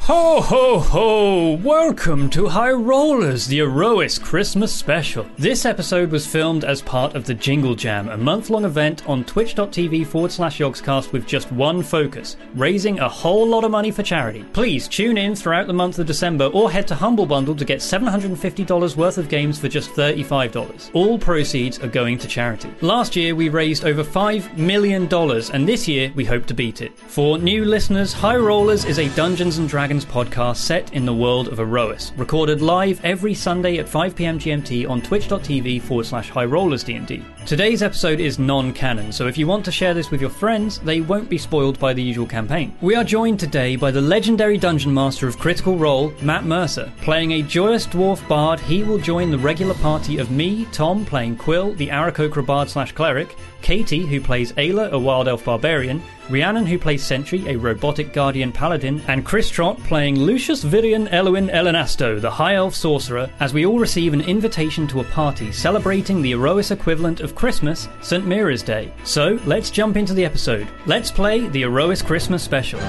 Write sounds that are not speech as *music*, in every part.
Ho ho ho! Welcome to High Rollers, the Aerois Christmas special. This episode was filmed as part of the Jingle Jam, a month long event on twitch.tv forward slash yogscast with just one focus raising a whole lot of money for charity. Please tune in throughout the month of December or head to Humble Bundle to get $750 worth of games for just $35. All proceeds are going to charity. Last year we raised over $5 million, and this year we hope to beat it. For new listeners, High Rollers is a Dungeons and Dragons podcast set in the world of Aerois, recorded live every Sunday at 5pm GMT on twitch.tv forward slash high rollers D&D. Today's episode is non-canon, so if you want to share this with your friends, they won't be spoiled by the usual campaign. We are joined today by the legendary dungeon master of Critical Role, Matt Mercer. Playing a joyous dwarf bard, he will join the regular party of me, Tom, playing Quill, the Aarakocra bard slash cleric, Katie, who plays Ayla, a wild elf barbarian, Rhiannon, who plays Sentry, a robotic guardian paladin, and Chris Trott playing Lucius Virian Elwin Elenasto, the high elf sorcerer, as we all receive an invitation to a party celebrating the Aerois equivalent of Christmas, St. Mira's Day. So, let's jump into the episode. Let's play the Aerois Christmas special.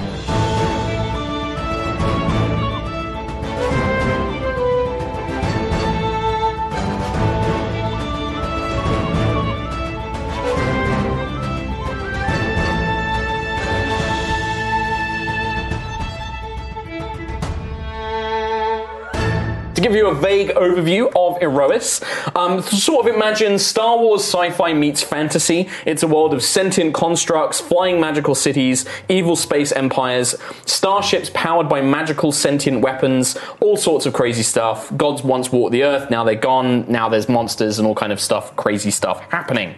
Give you a vague overview of Aerois, um, sort of imagine Star Wars sci-fi meets fantasy. It's a world of sentient constructs, flying magical cities, evil space empires, starships powered by magical sentient weapons, all sorts of crazy stuff. Gods once walked the earth, now they're gone. Now there's monsters and all kind of stuff, crazy stuff happening.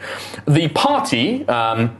The party. Um,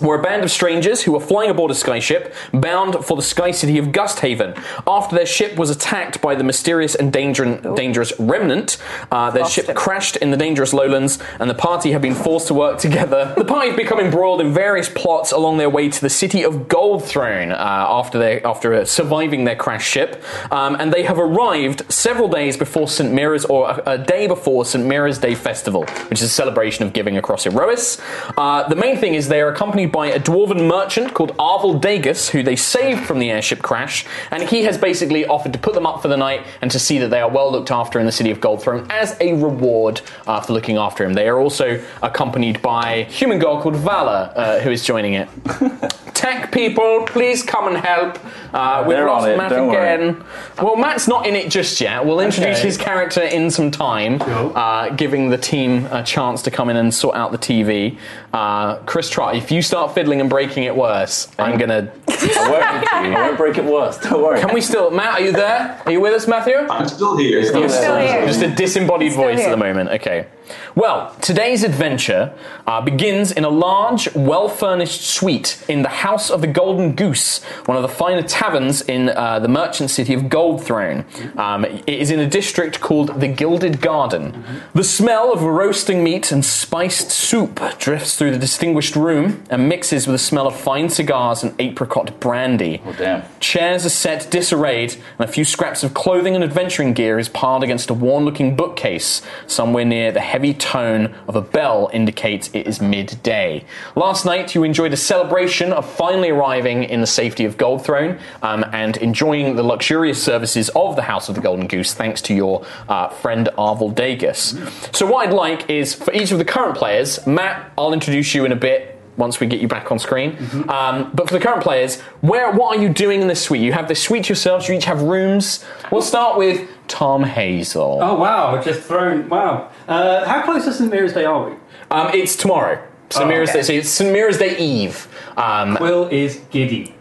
were a band of strangers who were flying aboard a skyship bound for the sky city of Gusthaven. After their ship was attacked by the mysterious and danger- dangerous remnant, uh, their Lost ship crashed in the dangerous lowlands, and the party have been forced to work together. *laughs* The party have become embroiled in various plots along their way to the city of Goldthrone uh, after they after uh, surviving their crashed ship, um, and they have arrived several days before St. Mira's or a, a day before St. Mira's Day Festival, which is a celebration of giving across Aerois. Uh, the main thing is they are accompanied by a dwarven merchant called Arvel Dagus, who they saved from the airship crash, and he has basically offered to put them up for the night and to see that they are well looked after in the city of Goldthrone as a reward uh, for looking after him. They are also accompanied by a human girl called Vala, uh, who is joining it. *laughs* Tech people, please come and help. Uh, we've They're lost on it, Matt don't again. Well, Matt's not in it just yet. We'll introduce Okay. his character in some time, uh, giving the team a chance to come in and sort out the TV. Uh, Chris Trott, if you start fiddling and breaking it worse, I'm gonna. I won't, I won't break it worse. Don't worry. Can we still, Matt? Are you there? Are you with us, Matthew? I'm still here. You're Still here. Just a disembodied voice here. at the moment. Okay. Well, today's adventure uh, begins in a large, well-furnished suite in the House of the Golden Goose, one of the finer taverns in uh, the merchant city of Goldthrone. Um, it is in a district called the Gilded Garden. The smell of roasting meat and spiced soup drifts through the distinguished room and mixes with the smell of fine cigars and apricot brandy. Oh, damn. Chairs are set disarrayed, and a few scraps of clothing and adventuring gear is piled against a worn looking bookcase. Somewhere near the heavy tone of a bell indicates it is midday. Last night, you enjoyed a celebration of finally arriving in the safety of Goldthrone um, and enjoying the luxurious services of the House of the Golden Goose thanks to your uh, friend Arvel Dagus. So, what I'd like is for each of the current players, Matt, I'll introduce you in a bit once we get you back on screen. Mm-hmm. Um, but for the current players, where what are you doing in this suite? You have this suite yourselves. You each have rooms. We'll start with Tom Hazel. Oh wow! Just thrown. Wow. Uh, how close to St Mira's Day are we? Um, it's tomorrow. St. Oh, Mary's okay. Day. So it's St. Mira's Day Eve. Um, Quill is giddy.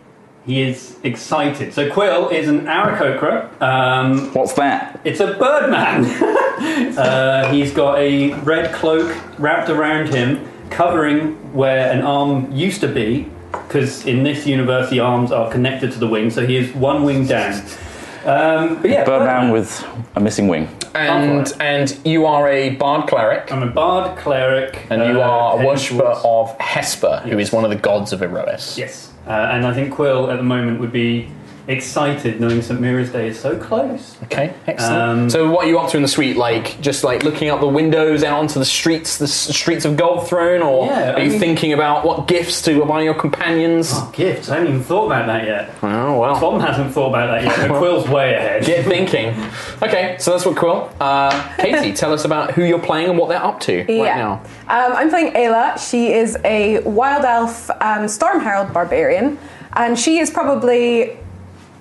He is excited. So Quill is an Aarakocra. Um, What's that? it's a birdman. *laughs* uh, he's got a red cloak wrapped around him, covering where an arm used to be. Because in this universe, the arms are connected to the wing, so he is one wing down. Um, but yeah, Birdman with a missing wing. and and you are a bard cleric, I'm a bard cleric, and you uh, are a heading worshipper towards- of Hesper, who is one of the gods of Aerois. Yes, uh, and I think Quill at the moment would be excited knowing St Mira's Day is so close. Okay, excellent. Um, so, what are you up to in the suite? Like, just like looking out the windows out onto the streets, the s- streets of Gold Throne, or Yeah, are I you mean- thinking about what gifts to buy your companions? Oh, gifts! I haven't even thought about that yet. Oh well. Tom hasn't thought about that yet. But Quill's way ahead. Get thinking. Okay, so that's what Quill. Uh, *laughs* Katie, tell us about who you're playing and what they're up to right now. Um, I'm playing Ayla. She is a wild elf um, Storm Herald barbarian, and she is probably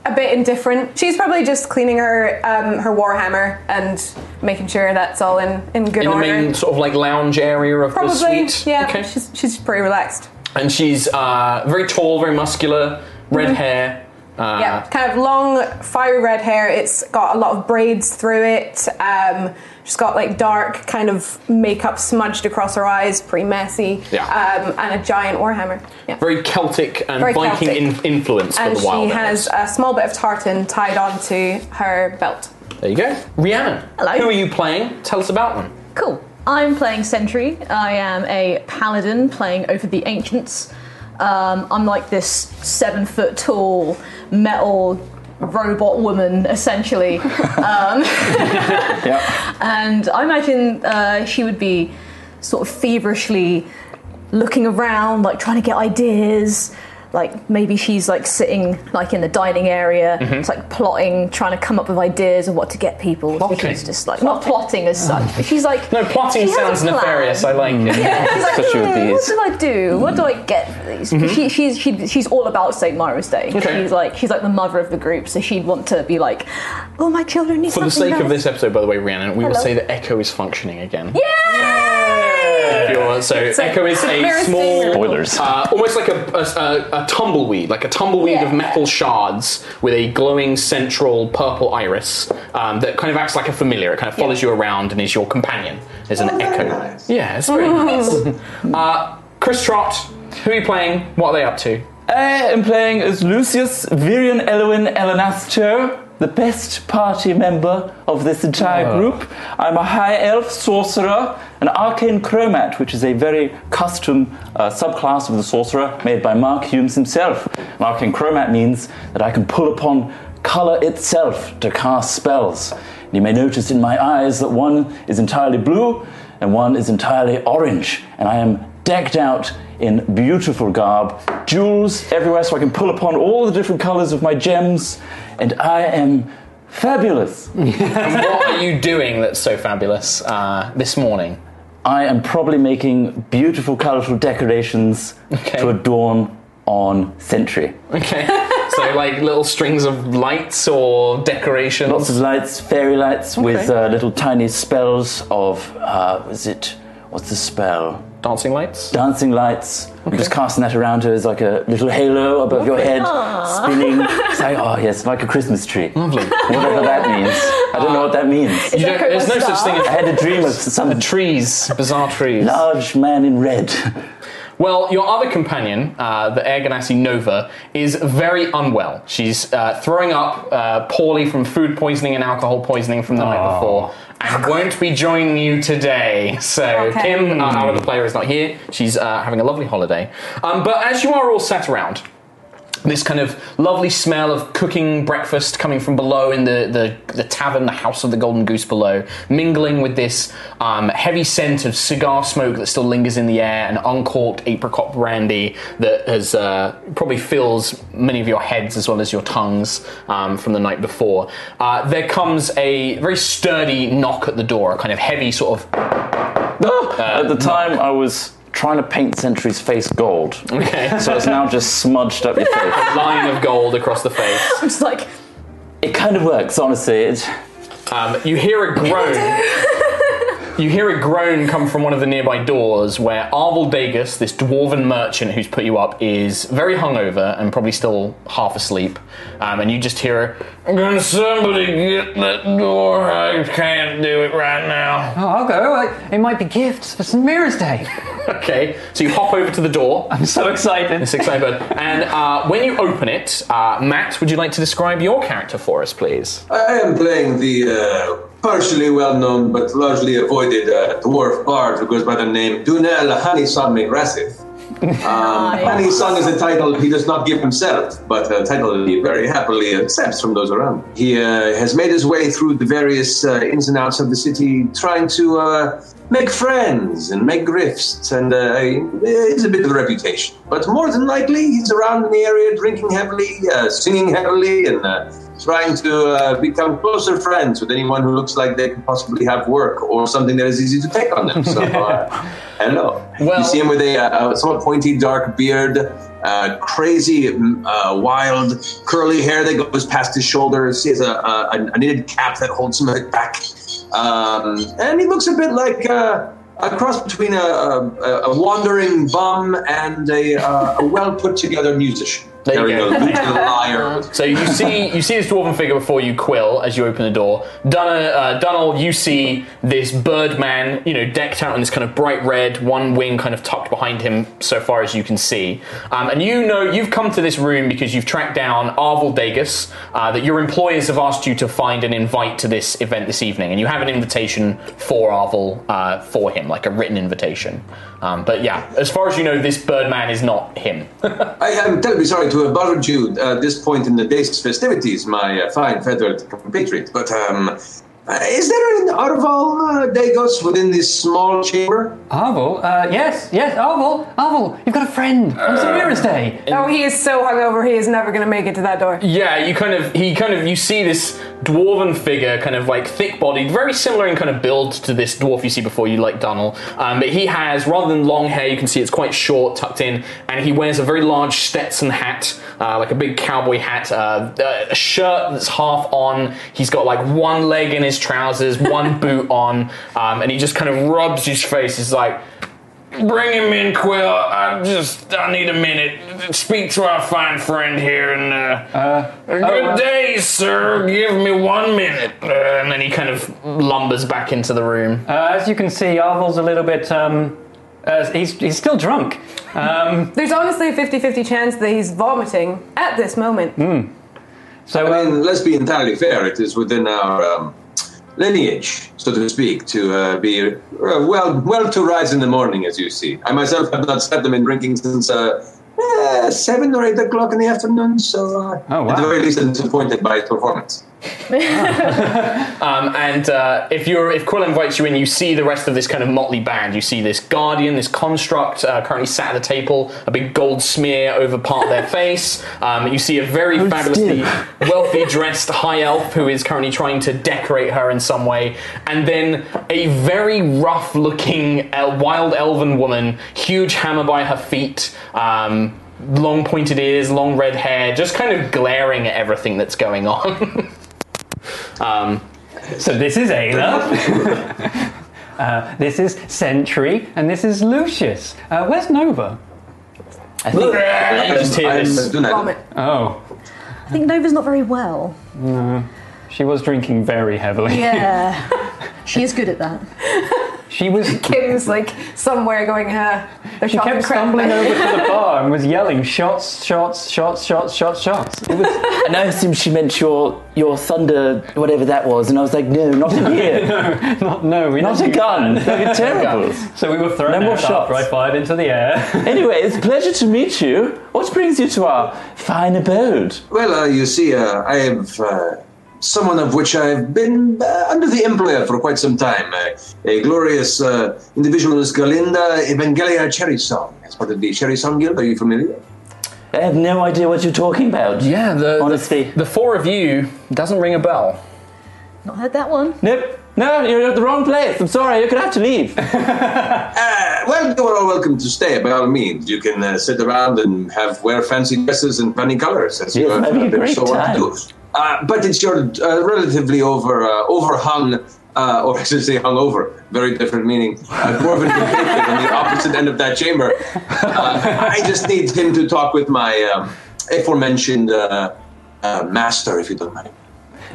a bit indifferent. She's probably just cleaning her um, her warhammer and making sure that's all in, in good order. In the main sort of like lounge area of probably, the suite. yeah. Okay. She's, she's pretty relaxed. And she's uh, very tall, very muscular, red Mm-hmm. hair. Uh, yeah, kind of long, fiery red hair. It's got a lot of braids through it. Um, she's got like dark kind of makeup smudged across her eyes, pretty messy. Yeah. Um, and a giant warhammer. Yeah. Very Celtic and Very Viking Celtic. In- influence for and the she wild has a small bit of tartan tied onto her belt. There you go. Rhiannon. Hello. Who are you playing? Tell us about them. Cool. I'm playing Sentry. I am a paladin playing over the ancients. Um, I'm like this seven foot tall metal robot woman, essentially. um, *laughs* Yeah. and I imagine uh, she would be sort of feverishly looking around, like trying to get ideas. Like maybe she's like sitting like in the dining area, Mm-hmm. it's like plotting, trying to come up with ideas of what to get people. Plotting? she's just like not plotting as such, but she's like No, plotting sounds nefarious. I like it. Yeah, she's like, "Hmm, what these." do I do? What do I get for these? She, she's she, she's all about St. Mira's Day. Mm-hmm. Okay. She's like she's like the mother of the group, so she'd want to be like, oh my children need For the sake of this episode, by the way, Rhiannon, we will say that Echo is functioning again. Yay! If you're- so Echo is a Mary's small, miracle. Spoilers. uh, almost like a, a, a, a tumbleweed, like a tumbleweed of metal shards with a glowing central purple iris um, that kind of acts like a familiar. It kind of follows you around and is your companion. There's an Echo. Yeah, it's very *laughs* nice. Uh, Chris Trott, who are you playing? What are they up to? I am playing as Lucius Virion Elwin Elenastro, the best party member of this entire group. I'm a high elf sorcerer, an arcane chromat, which is a very custom uh, subclass of the sorcerer made by Mark Hulmes himself. An arcane chromat means that I can pull upon color itself to cast spells. And you may notice in my eyes that one is entirely blue and one is entirely orange, and I am decked out in beautiful garb, jewels everywhere so I can pull upon all the different colors of my gems, and I am fabulous. *laughs* And what are you doing that's so fabulous uh, this morning? I am probably making beautiful, colorful decorations Okay. to adorn on Sentry. Okay. *laughs* so, like little strings of lights or decorations? Lots of lights, fairy lights, with uh, little tiny spells of, uh, is it, what's the spell? dancing lights? dancing lights. I'm just casting that around her as like a little halo above your head, spinning. It's like, oh yes, like a Christmas tree. Lovely. Whatever that means. I don't know what that means. You don't, there's no such thing I as had a dream of some trees, bizarre trees. large man in red. Well, your other companion, uh, the Air Genasi Nova, is very unwell. She's uh, throwing up uh, poorly from food poisoning and alcohol poisoning from the night before, and won't be joining you today. So Okay. Kim, uh, our other player, is not here. She's uh, having a lovely holiday. Um, but as you are all sat around, this kind of lovely smell of cooking breakfast coming from below in the, the, the tavern, the House of the Golden Goose below, mingling with this um, heavy scent of cigar smoke that still lingers in the air and uncorked apricot brandy that has uh, probably fills many of your heads as well as your tongues um, from the night before. Uh, there comes a very sturdy knock at the door, a kind of heavy sort of At the time, I was trying to paint Sentry's face gold. Okay. So it's now just smudged up your *laughs* face. A line of gold across the face. *laughs* I'm just like, It kind of works, honestly. It, Um, you hear a groan. *laughs* You hear a groan come from one of the nearby doors where Arvel Dagus, this dwarven merchant who's put you up, is very hungover and probably still half asleep. Um, and you just hear, Can somebody get that door? I can't do it right now. Oh, I'll go. I, it might be gifts for St. Mira's Day. *laughs* Okay, so you hop over to the door. I'm so excited. It's exciting, and uh, when you open it, uh, Matt, would you like to describe your character for us, please? I am playing the uh, partially well-known but largely avoided uh, dwarf bard who goes by the name Dunel Hanisong Megrasith. *laughs* Um, Hanisong is a title he does not give himself, but a title he very happily accepts from those around. He uh, has made his way through the various uh, ins and outs of the city, trying to uh, make friends and make grifts, and uh, he's a bit of a reputation. But more than likely, he's around in the area drinking heavily, uh, singing heavily, and uh, trying to uh, become closer friends with anyone who looks like they could possibly have work or something that is easy to take on them. So, *laughs* uh, hello. Well- you see him with a uh, somewhat pointy, dark beard, uh, crazy, mm, uh, wild, curly hair that goes past his shoulders. He has a, a, a knitted cap that holds him back. Um, and he looks a bit like uh, a cross between a, a, a wandering bum and a, uh, a well put together musician. There you Carrying go. a lute and. So you see, you see this dwarven figure before you, Quill, as you open the door. Dunna, uh, Dunnell, you see this Birdman, you know, decked out in this kind of bright red, one wing kind of tucked behind him, so far as you can see. Um, and you know you've come to this room because you've tracked down Arvel Dagus, uh, that your employers have asked you to find an invite to this event this evening, and you have an invitation for Arvel uh, for him, like a written invitation. Um, but yeah, as far as you know, this Birdman is not him. *laughs* I am terribly sorry to have bothered you at this point in the day's festivities, my uh, fine feathered compatriot, but um, uh, is there an Arval uh, Dagos within this small chamber? Arvel? Uh, yes, yes, Arvel. Arvel, you've got a friend on St. Mira's Day. Oh, he is so hungover, he is never going to make it to that door. Yeah, you kind of he kind of you see this dwarven figure, kind of like thick-bodied, very similar in kind of build to this dwarf you see before you, like Dunnell. Um, but he has rather than long hair, you can see it's quite short, tucked in, and he wears a very large Stetson hat, uh, like a big cowboy hat, uh, a shirt that's half on. He's got like one leg in his trousers, one *laughs* boot on, um, and he just kind of rubs his face. He's like. Bring him in, Quill. I just, I need a minute. Speak to our fine friend here and, uh, good uh, day, sir. Give me one minute. Uh, and then he kind of lumbers back into the room. Uh, as you can see, Arvel's a little bit, um, uh, he's, he's still drunk. Um, *laughs* There's honestly a 50 50 chance that he's vomiting at this moment. so, I um, mean, let's be entirely fair. It is within our um, lineage, so to speak, to uh, be uh, well well to rise in the morning, as you see. I myself have not slept them in drinking since uh, eh, seven or eight o'clock in the afternoon. So, uh, Oh, wow. at the very least, I'm disappointed by his performance. *laughs* Um, and uh, if you're if Quill invites you in, you see the rest of this kind of motley band. You see this guardian, this construct uh, currently sat at the table, a big gold smear over part of their *laughs* face. Um, you see a very fabulously *laughs* wealthy dressed high elf who is currently trying to decorate her in some way, and then a very rough looking uh, wild elven woman, huge hammer by her feet. Um, Long pointed ears, long red hair, just kind of glaring at everything that's going on. Um, so this is Ayla. *laughs* uh, this is Sentry, and this is Lucius. Uh, where's Nova? I think you just hear I'm this. doing that. Vomit. Oh, I think Nova's not very well. No, she was drinking very heavily. Yeah. *laughs* she is good at that. She was. Kim's like somewhere going, uh, they're She kept stumbling over to the *laughs* bar and was yelling shots, shots, shots, shots, shots, shots. It was, *laughs* and I assumed she meant your your thunder, whatever that was, and I was like, no, not in *laughs* here, not no, we not a gun. that. That'd be terrible. So we were thrown No more out shots. after I fired into the air. anyway, it's a pleasure to meet you. What brings you to our fine abode? Well, uh, you see, uh, I have uh, someone of which I've been uh, under the employ for quite some time. Uh, a glorious uh, individual is Galinda Evangelia Cherry Song. As part of the Cherry Song Guild, are you familiar? I have no idea what you're talking about. Yeah, the, Honestly. the, the four of you doesn't ring a bell. Not heard that one. Nope. No, you're at the wrong place. I'm sorry, you're gonna have to leave. *laughs* Uh, well, you are all welcome to stay by all means. You can uh, sit around and have wear fancy dresses and funny colors as you have having a been great so wont time. to do. Uh, but it's your uh, relatively over uh, overhung, uh, or *laughs* I should say hungover, very different meaning. Uh, dwarven *laughs* companion on the opposite end of that chamber. Uh, I just need him to talk with my um, aforementioned uh, uh, master, if you don't mind.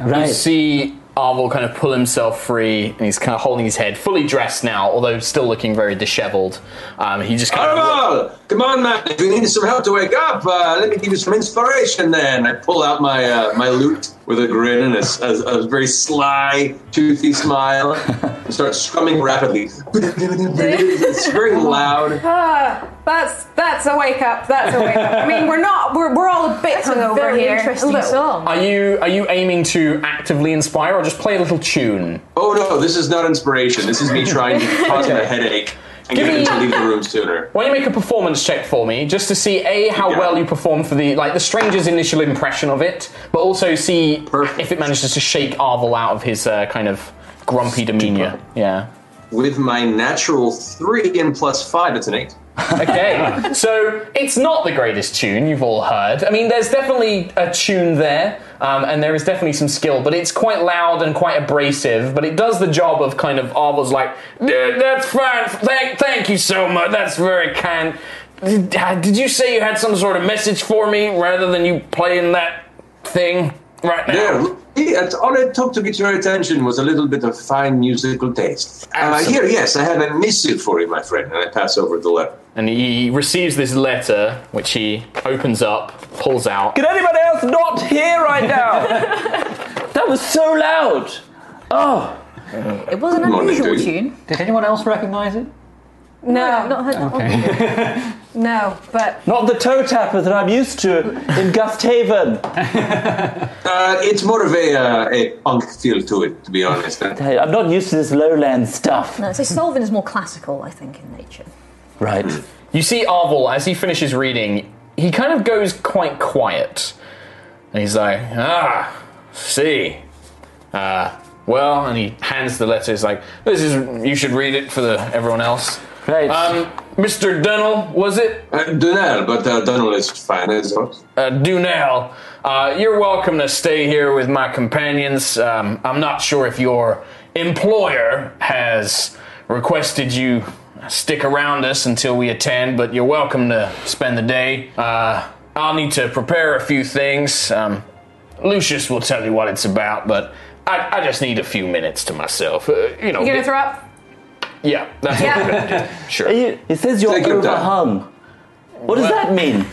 You right. see Arvel kind of pull himself free, and he's kind of holding his head, fully dressed now, although still looking very dishevelled. Um, he just kind of. Arval, come on, man! If you need some help to wake up, uh, let me give you some inspiration. Then I pull out my uh, my lute with a grin and a very sly, toothy smile, and start strumming rapidly. *laughs* it's very loud. *laughs* That's that's a wake up. That's a wake up. I mean, we're not. We're, we're all a bit That's a hungover very here. interesting A little. song. Are you are you aiming to actively inspire or just play a little tune? Oh no, this is not inspiration. This is me *laughs* trying to cause him a headache and Give get him me- to leave the room sooner. Why don't you make a performance check for me, just to see a how Yeah. well you perform for the like the stranger's initial impression of it, but also see Perfect. if it manages to shake Arvel out of his uh, kind of grumpy demeanor. Yeah. With my natural three and plus five, it's an eight. *laughs* Okay, so it's not the greatest tune you've all heard. I mean, there's definitely a tune there, um, and there is definitely some skill, but it's quite loud and quite abrasive. But it does the job of kind of Arvel's like, that's fine. Thank, thank you so much. That's very kind. Did, did you say you had some sort of message for me rather than you playing that thing right now? Yeah, all it took to get your attention was a little bit of fine musical taste. Uh, here, yes, I have a missive for you, my friend, and I pass over the letter. And he receives this letter, which he opens up, pulls out. Can anybody else not hear right now? *laughs* that was so loud. Oh, It was an unusual tune. Did anyone else recognise it? No, Not heard that one. *laughs* no, but not the toe tapper that I'm used to in Gusthaven. *laughs* Uh, it's more of a, uh, a punk feel to it, to be honest. I'm not used to this lowland stuff. No, so Solvin is more classical, I think, in nature. Right. You see Arvel, as he finishes reading, he kind of goes quite quiet. And he's like, ah, see. Uh, well, and he hands the letter. He's like, this is, you should read it for the, everyone else. Right. Um, Mr. Dunnell, was it? Uh, Dunel, but uh, Dunel is fine, I suppose. Uh, Dunell, uh, you're welcome to stay here with my companions. Um, I'm not sure if your employer has requested you stick around us until we attend, but you're welcome to spend the day. Uh, I'll need to prepare a few things. Um, Lucius will tell you what it's about, but I, I just need a few minutes to myself. Uh, you know, you gonna throw up? yeah, that's what we're gonna do. *laughs* Sure. Are it says you're Take your time. overhung. What does that mean?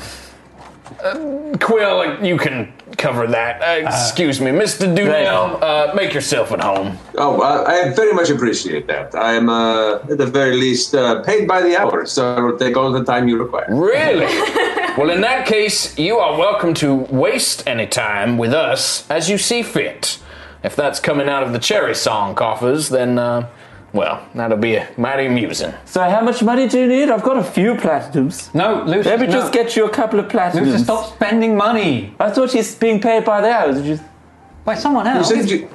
Quill, you can cover that. Uh, excuse me, Mr. Dunell, uh, make yourself at home. Oh, uh, I very much appreciate that. I am, uh, at the very least, uh, paid by the hour, so I will take all the time you require. Really? *laughs* well, in that case, you are welcome to waste any time with us as you see fit. If that's coming out of the cherry song coffers, then, uh, well, that'll be mighty amusing. So how much money do you need? I've got a few platinums. No, Lucius. Let me no. just get you a couple of platinums. Lucius, stop spending money I thought he's being paid by the hour. Did you... by someone You else. said you,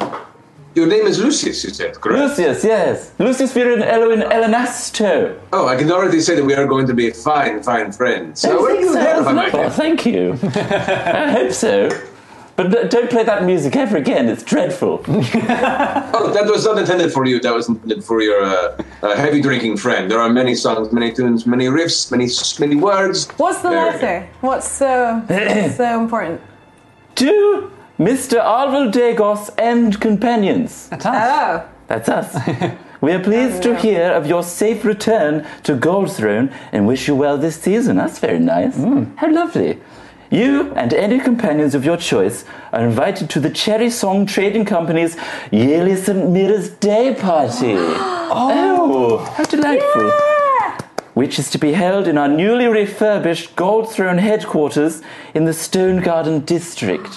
your name is Lucius, you said, correct? Lucius, yes. Lucius Viren Elwin Elenasto. Oh, I can already say that we are going to be fine, fine friends. So, where are you So, headed, I oh, thank you. *laughs* I hope so. But don't play that music ever again. It's dreadful. *laughs* Oh, that was not intended for you. That was intended for your uh, uh, heavy drinking friend. There are many songs, many tunes, many riffs, many many words. What's the Very letter? What's so so important? to Mr. Arvel Dagos and companions. That's us. Oh, That's us. *laughs* We are pleased to hear of your safe return to Goldthrone and wish you well this season. That's very nice. How lovely. You and any companions of your choice are invited to the Cherry Song Trading Company's yearly St. Mira's Day Party. *gasps* oh, how delightful. Which is to be held in our newly refurbished Gold Throne headquarters in the Stone Garden district.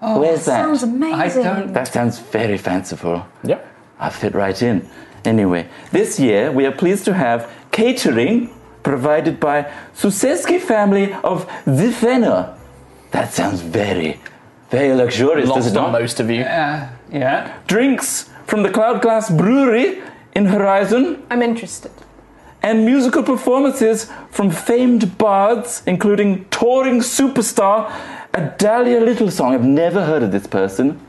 Oh, Where's that? Sounds amazing. I don't. That sounds very fanciful. Yep. I fit right in. Anyway, this year we are pleased to have catering provided by Suseski family of Zifena. That sounds very, very luxurious, does Lost it on not? most of you. Uh, yeah. Drinks from the Cloud Glass Brewery in Horizon, I'm interested. and musical performances from famed bards, including touring superstar Adalia Littlesong. I've never heard of this person.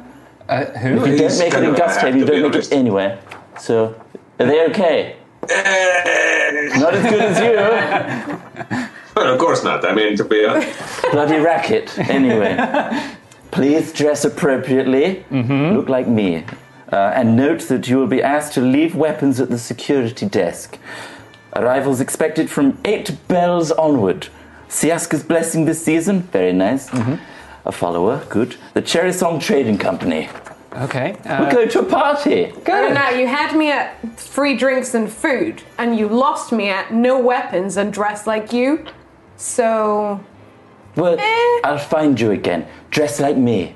Uh, who? If you don't make it in of Gustave, you don't make it anywhere. So, are they okay? Eh. Not as good as you. *laughs* Well, of course not. I mean, to be honest. Bloody racket. Anyway, please dress appropriately. Mm-hmm. Look like me. Uh, and note that you will be asked to leave weapons at the security desk. Arrivals expected from 8 bells onward. Siaska's blessing this season? Very nice. Mm-hmm. A follower? Good. The Cherry Song Trading Company. Okay. We're Uh, going to a party. I don't know, you had me at free drinks and food, and you lost me at no weapons and dressed like you. So, Well, Eh. I'll find you again. Dress like me.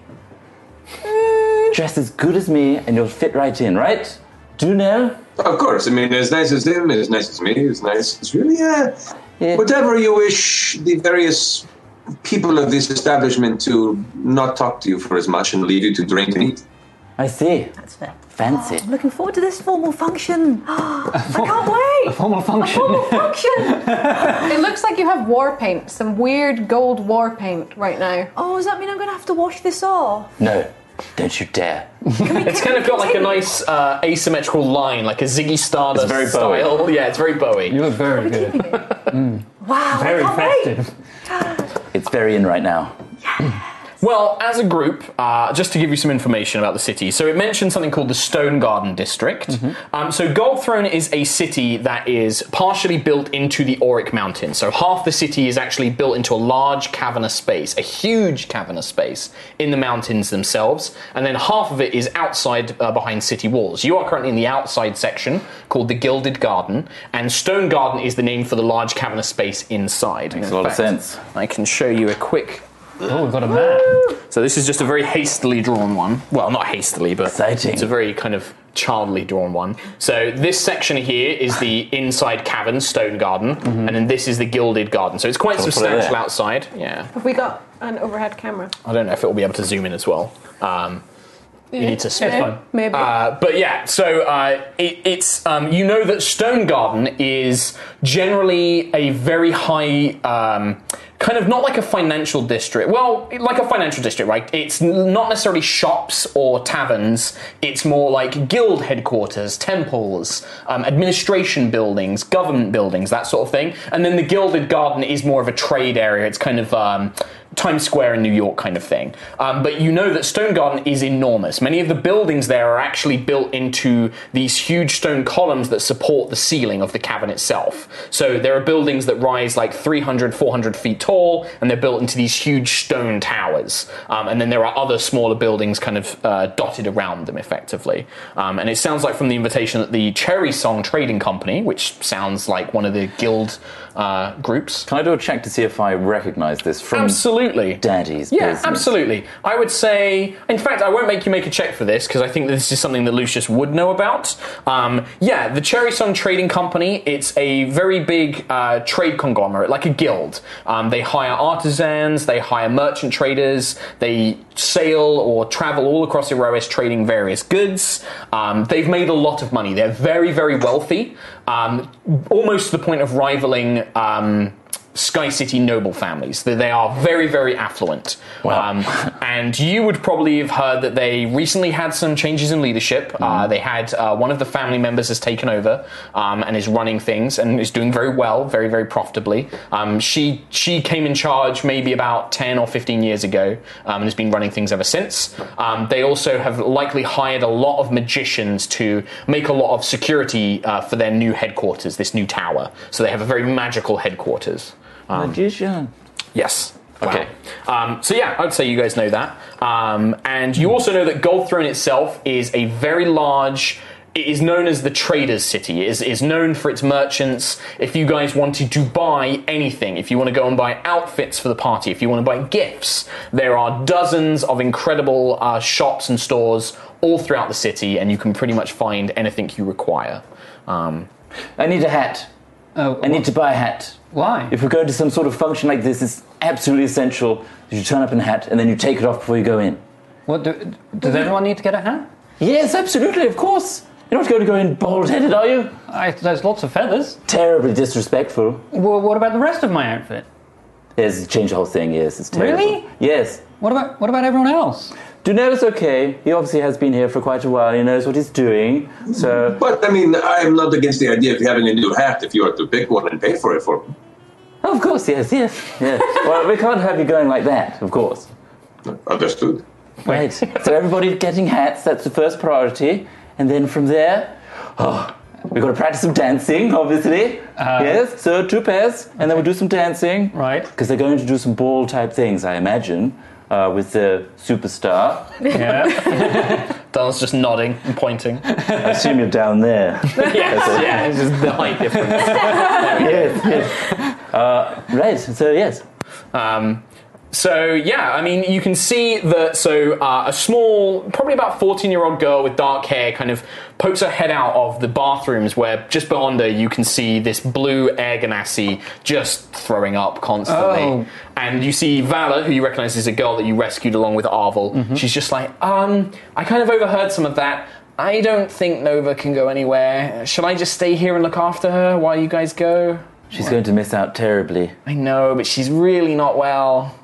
Dress as good as me, and you'll fit right in, right? Do you know? Of course. I mean, as nice as him, as nice as me, as nice as really, yeah. Yeah. Whatever you wish the various people of this establishment to not talk to you for as much and leave you to drink and eat. I see. That's fair. Fancy. I'm looking forward to this formal function. *gasps* I can't wait. formal function. Formal function. *laughs* it looks like you have war paint, some weird gold war paint right now. Oh, does that mean I'm going to have to wash this off? No, don't you dare. *laughs* It's kind of got like a nice uh, asymmetrical line, like a Ziggy Stardust It's very style. *laughs* Yeah, it's very Bowie. You look very good. Wow, Very I can't wait. festive. *gasps* It's very in right now. Well, as a group, uh, just to give you some information about the city, so it mentions something called the Stone Garden District. Um, so Gold Throne is a city that is partially built into the Auric Mountains. So half the city is actually built into a large cavernous space, a huge cavernous space in the mountains themselves, and then half of it is outside uh, behind city walls. You are currently in the outside section called the Gilded Garden, and Stone Garden is the name for the large cavernous space inside. Makes In a lot of sense. I can show you a quick Oh, we've got a map. so this is just a very hastily drawn one. Well, not hastily, but Exciting. it's a very kind of childly drawn one. So this section here is the *laughs* inside cavern, stone garden, and then this is the gilded garden. So it's quite Shall we put it substantial there? outside. Yeah, Have we got an overhead camera? I don't know if it will be able to zoom in as well. Um, you need to spin. It's fine. Maybe. Uh, but yeah, so uh, it, it's um, you know that Stone Garden is generally a very high. Um, Kind of not like a financial district. Well, like a financial district, right? It's not necessarily shops or taverns. It's more like guild headquarters, temples, um, administration buildings, government buildings, that sort of thing. And then the Gilded Garden is more of a trade area. It's kind of um, Times Square in New York kind of thing. Um, but you know that Stone Garden is enormous. Many of the buildings there are actually built into these huge stone columns that support the ceiling of the cavern itself. So there are buildings that rise like 300, 400 feet tall, and they're built into these huge stone towers. Um, and then there are other smaller buildings kind of uh, dotted around them effectively. Um, and it sounds like from the invitation that the Cherry Song Trading Company, which sounds like one of the guild uh, groups, Can I do a check to see if I recognize this from Absolutely. Daddy's Yeah, business? absolutely. I would say, in fact, I won't make you make a check for this because I think this is something that Lucius would know about. Um, yeah, the Cherry Song Trading Company, it's a very big uh, trade conglomerate, like a guild. Um, they hire artisans, they hire merchant traders, they sail or travel all across Aerois trading various goods. Um, they've made a lot of money. They're very, very wealthy, um, almost to the point of rivaling. Sky City noble families. They- are very, very affluent. Wow. Um, and you would probably have heard that they recently had some changes in leadership. Uh, they had uh, one of the family members has taken over um, and is running things and is doing very well, very, very profitably. Um, she she came in charge maybe about ten or fifteen years ago um, and has been running things ever since. Um, they also have likely hired a lot of magicians to make a lot of security uh, for their new headquarters, this new tower. So they have a very magical headquarters. Magician. Yes. Okay. Wow. Um, so yeah, I'd say you guys know that, um, and you also know that Gold Throne itself is a very large. It is known as the traders' city. It is, is known for its merchants. If you guys wanted to buy anything, if you want to go and buy outfits for the party, if you want to buy gifts, there are dozens of incredible uh, shops and stores all throughout the city, and you can pretty much find anything you require. Um, I need a hat. Oh, I need to buy a hat. Why? If we're going to some sort of function like this, it's absolutely essential that you turn up in a hat and then you take it off before you go in. What do, does mm-hmm. everyone need to get a hat? Yes, absolutely, of course. You're not going to go in bald headed, are you? I, there's lots of feathers. Terribly disrespectful. Well, what about the rest of my outfit? Yes, change the whole thing, yes, it's terrible. Really? Yes. What about what about everyone else? Dunel is okay. He obviously has been here for quite a while. He knows what he's doing. So, But I mean, I'm not against the idea of having a new hat if you are to pick one and pay for it for me. *laughs* of course, yes, yes, yes. well, we can't have you going like that, of course. Understood. Right. so everybody getting hats. That's the first priority, and then from there, oh, we've got to practice some dancing, obviously. yes. So two pairs, and then we'll do some dancing. Right. Because they're going to do some ball type things, I imagine, uh, with the superstar. Yeah. *laughs* Donald's just nodding and pointing. I assume you're down there. *laughs* yes, yeah, it's just the height difference. yes. yes. Uh, right. So yes. Um, so yeah, I mean, you can see that. So uh, a small, probably about fourteen-year-old girl with dark hair, kind of pokes her head out of the bathrooms, where just beyond her you can see this blue air genasi just throwing up constantly. Oh. And you see Vala, who you recognise is a girl that you rescued along with Arvel. She's just like, um, I kind of overheard some of that. I don't think Nova can go anywhere. Shall I just stay here and look after her while you guys go? She's going to miss out terribly. I know, but she's really not well.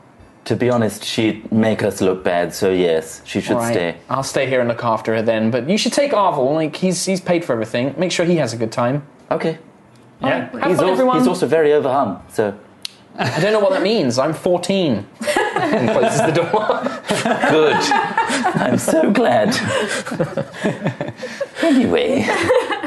To be honest, she'd make us look bad. So yes, she should Right. stay. I'll stay here and look after her then. But you should take Arvel. Like he's he's paid for everything. Make sure he has a good time. Okay. yeah. Have He's fun, also, everyone. he's also very overhung. So I don't know what that means. I'm 14. *laughs* and closes the door. Good. I'm so glad. *laughs* anyway, *laughs*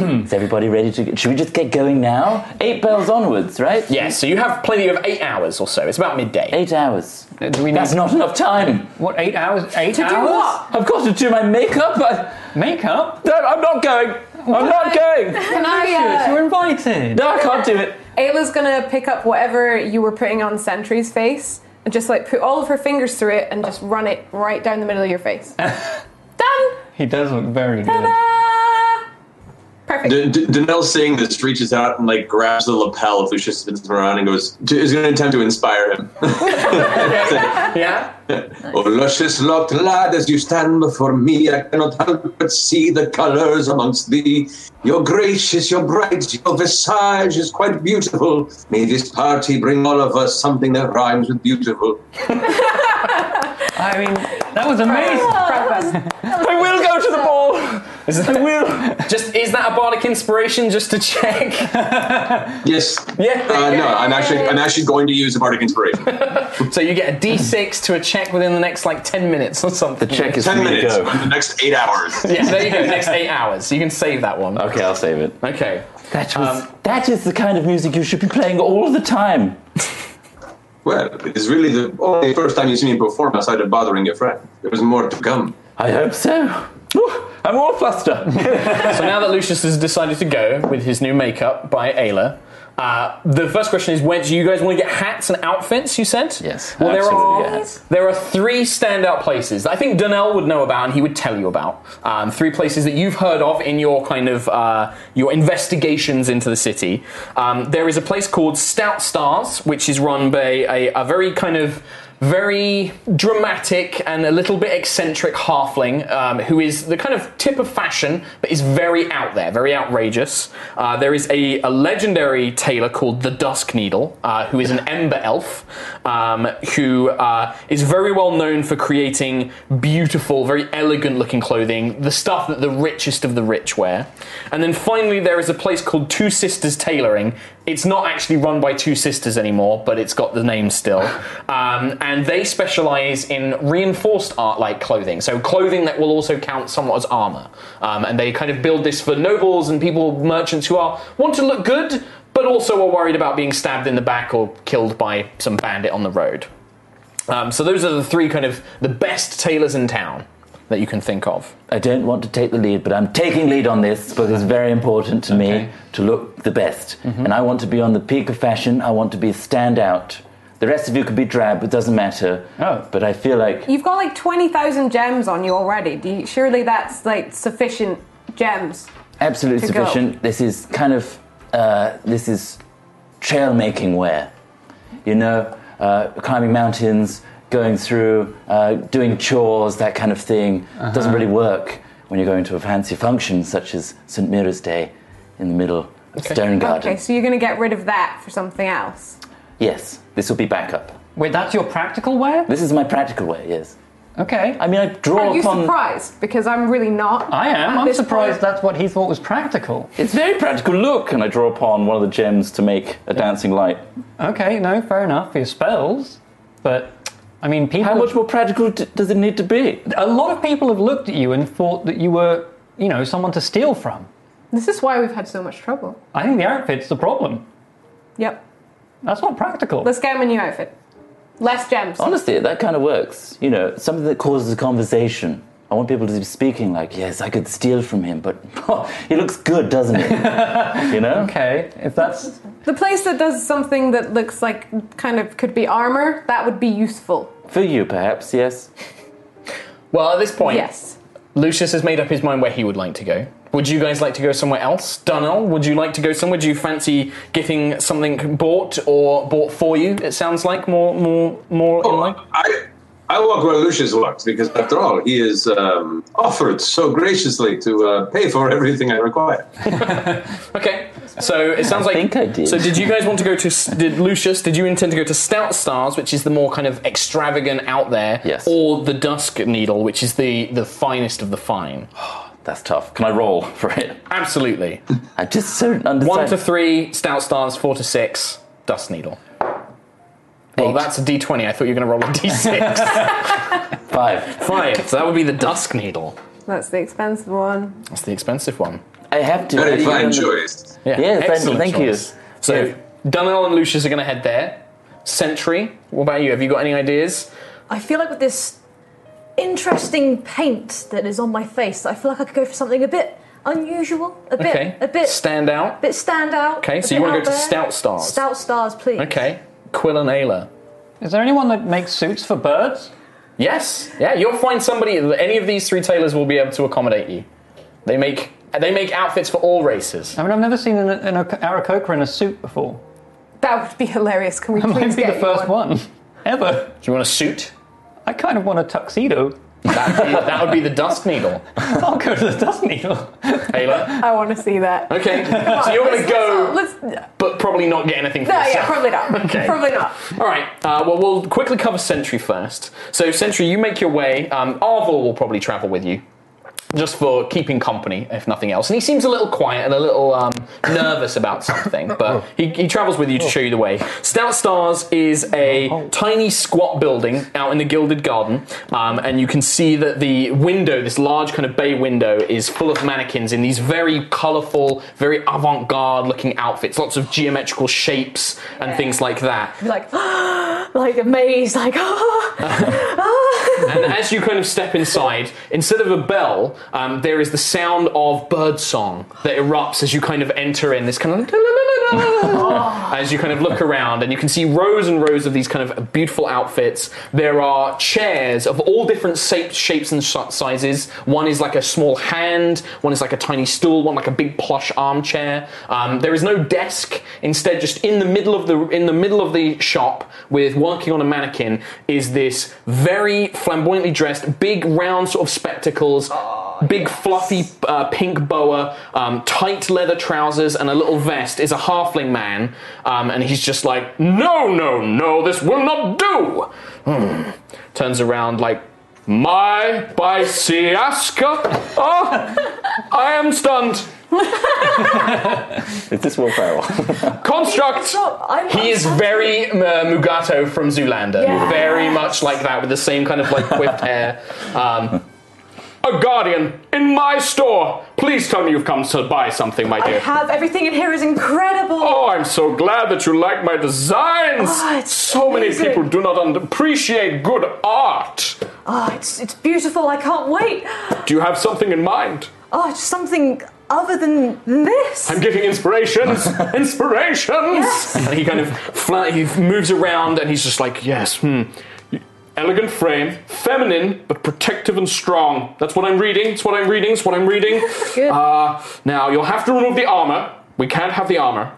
*clears throat* is everybody ready to? Should we just get going now? Eight bells onwards, right? yes. So you have plenty of eight hours or so. It's about midday. Eight hours. Do we need That's not enough time. what? Eight hours? Eight To do hours? what? I've got to do my makeup. I, Makeup? no, I'm not going. I'm not going. Can I? Yes, Uh, you're invited. No, I can't do it. Ayla's gonna pick up whatever you were putting on Sentry's face and just like put all of her fingers through it and just run it right down the middle of your face. *laughs* Done. He does look very good. Ta-da! Perfect. D- D- Danelle seeing this reaches out and like grabs the lapel of Lucius spins around and goes is going to attempt to inspire him. *laughs* Yeah. oh, luscious locked lad, as you stand before me, I cannot help but see the colours amongst thee. Your gracious, your bright, your visage is quite beautiful. May this party bring all of us something that rhymes with beautiful. *laughs* I mean, that was amazing. Oh, Breakfast. *laughs* I will go to the ball. I will. Just is that a bardic inspiration? Just to check. *laughs* Yes. Yeah. Uh, no, I'm actually I'm actually going to use a bardic inspiration. *laughs* So you get a D6 to a check within the next like 10 minutes or something. The check is Ten for to minutes. go. The next eight hours. *laughs* Yeah, there you go. Next eight hours. So you can save that one. Okay, I'll save it. Okay. That was. that is the kind of music you should be playing all the time. Well, it's really the only first time you see me perform outside of bothering your friend. There's more to come. I hope so. Whew, I'm all fluster. *laughs* So now that Lucius has decided to go with his new makeup by Ayla, uh, the first question is: Where do you guys want to get hats and outfits? You said Yes, Well, there absolutely are get there are three standout places that I think Donnell would know about and he would tell you about. Um, three places that you've heard of in your kind of uh, your investigations into the city. Um, there is a place called Stout Stars, which is run by a, a very kind of very dramatic and a little bit eccentric halfling um, who is the kind of tip of fashion but is very out there, very outrageous. Uh, there is a, a legendary tailor called the Dusk Needle uh, who is an *laughs* ember elf um, who uh, is very well known for creating beautiful, very elegant looking clothing, the stuff that the richest of the rich wear. And then finally, there is a place called Two Sisters Tailoring. It's not actually run by two sisters anymore, but it's got the name still. *laughs* Um, and they specialize in reinforced art like clothing, so clothing that will also count somewhat as armor. Um, and they kind of build this for nobles and people, merchants who are want to look good, but also are worried about being stabbed in the back or killed by some bandit on the road. Um, so those are the three kind of the best tailors in town that you can think of. I don't want to take the lead, but I'm taking lead on this because it's very important to me to look the best. And I want to be on the peak of fashion. I want to be stand out. The rest of you could be drab, it doesn't matter. Oh. But I feel like You've got like 20,000 gems on you already. Do you, surely that's like sufficient gems. absolutely to go. sufficient. This is kind of uh, this is trail making wear. You know, uh, climbing mountains, going through, uh, doing chores, that kind of thing. Doesn't really work when you're going to a fancy function such as St. Mira's Day in the middle of Stone Garden. Okay, so you're going to get rid of that for something else. Yes, this will be backup. Wait, that's your practical wear? This is my practical way, yes. Okay. I mean, I draw upon. Are you upon. surprised? Because I'm really not. I am. I'm surprised point. that's what he thought was practical. It's very practical. Look, and I draw upon one of the gems to make a dancing light. Okay, no, fair enough for your spells. But, I mean, people. How much more practical d- does it need to be? A lot of people have looked at you and thought that you were, you know, someone to steal from. This is why we've had so much trouble. I think the outfit's the problem. Yep. That's not practical. Let's get him a new outfit. Less gems. Honestly, that kind of works. You know, something that causes a conversation. I want people to be speaking like, yes, I could steal from him, but *laughs* he looks good, doesn't he? *laughs* you know? okay, if that's. The place that does something that looks like kind of could be armor, that would be useful. For you, perhaps, yes. Well, at this point, Yes. Lucius has made up his mind where he would like to go. Would you guys like to go somewhere else? Dunnell, would you like to go somewhere? Do you fancy getting something bought or bought for you? It sounds like more, more, more in line. Oh, I, I walk where Lucius walks because, after all, he is um, offered so graciously to uh, pay for everything I require. *laughs* Okay, so it sounds like. think I did. So did you guys want to go to? Did Lucius? Did you intend to go to Stout Stars, which is the more kind of extravagant out there? Yes. Or the Dusk Needle, which is the the finest of the fine? *sighs* That's tough. Can I roll *laughs* for it? Absolutely. I just so understand. One to three, Stout Stars. Four to six, Dusk Needle. Eight. that's a D20. I thought you were going to roll a *laughs* D6. *laughs* Five. Five. So that would be the Dusk Needle. That's the expensive one. That's the expensive one. I have to. Very fine choice. Yeah. Yes, thank- excellent thank you. choice. So Yes. Dunnell and Lucius are going to head there. Sentry. What about you? Have you got any ideas? I feel like with this interesting paint that is on my face, I feel like I could go for something a bit unusual, a bit, Okay. a bit, stand out. a bit stand out. Okay, so you wanna go out to there. Stout Stars? Stout stars, please. Okay. Quill and Ayla. Is there anyone that makes suits for birds? Yes. Yeah, you'll find somebody. Any of these three tailors will be able to accommodate you. They make they make outfits for all races. I mean, I've never seen an, an Aarakocra in a suit before. That would be hilarious. Can we That might please be get the you first one. *laughs* Ever. Do you want a suit? I kind of want a tuxedo. That'd be, that would be the Dusk Needle. *laughs* I'll go to the Dusk Needle. Ayla. I want to see that. Okay. *laughs* So you're going to go, Let's, let's, but probably not get anything for no, yourself. yeah, probably not. Okay. Probably not. All right. Uh, well, we'll quickly cover Sentry first. So, Sentry, you make your way. Um, Arvel will probably travel with you, just for keeping company, if nothing else. And he seems a little quiet and a little um, *laughs* nervous about something, but he, he travels with you to show you the way. Stout Stars is a tiny, squat building out in the Gilded Garden, um, and you can see that the window, this large kind of bay window, is full of mannequins in these very colourful, very avant-garde looking outfits, lots of geometrical shapes and things like that. Like, *gasps* like amazed, like. *laughs* *laughs* And as you kind of step inside, instead of a bell, um, there is the sound of bird song that erupts as you kind of enter in. This kind of *laughs* as you kind of look around, and you can see rows and rows of these kind of beautiful outfits. There are chairs of all different shapes, shapes and sizes. One is like a small hand. One is like a tiny stool. One like a big plush armchair. Um, there is no desk. Instead, just in the middle of the in the middle of the shop, with working on a mannequin, is this very flamboyantly dressed, big round sort of spectacles, big fluffy uh, pink boa, um, tight leather trousers, and a little vest. Is a halfling man, um, and he's just like, no, no, no, this will not do. Hmm. Turns around like. My Bisiaska? Oh, I am stunned. *laughs* Is this Will Ferrell? *laughs* Construct. He is very uh, Mugatu from Zoolander. Yes. Very much like that, with the same kind of like quipped *laughs* hair. Um, a guardian in my store. Please tell me you've come to buy something, my dear. I have everything in here is incredible. Oh, I'm so glad that you like my designs. Oh, it's so many amazing. people do not appreciate good art. Oh, it's it's beautiful. I can't wait. Do you have something in mind? Oh, it's something other than this. I'm getting inspirations, *laughs* inspirations. Yes. And he kind of fla- he moves around, and he's just like, yes, hmm. Elegant frame, feminine but protective and strong. That's what I'm reading. It's what I'm reading. It's what I'm reading. *laughs* Good. Uh, now you'll have to remove the armor. We can't have the armor.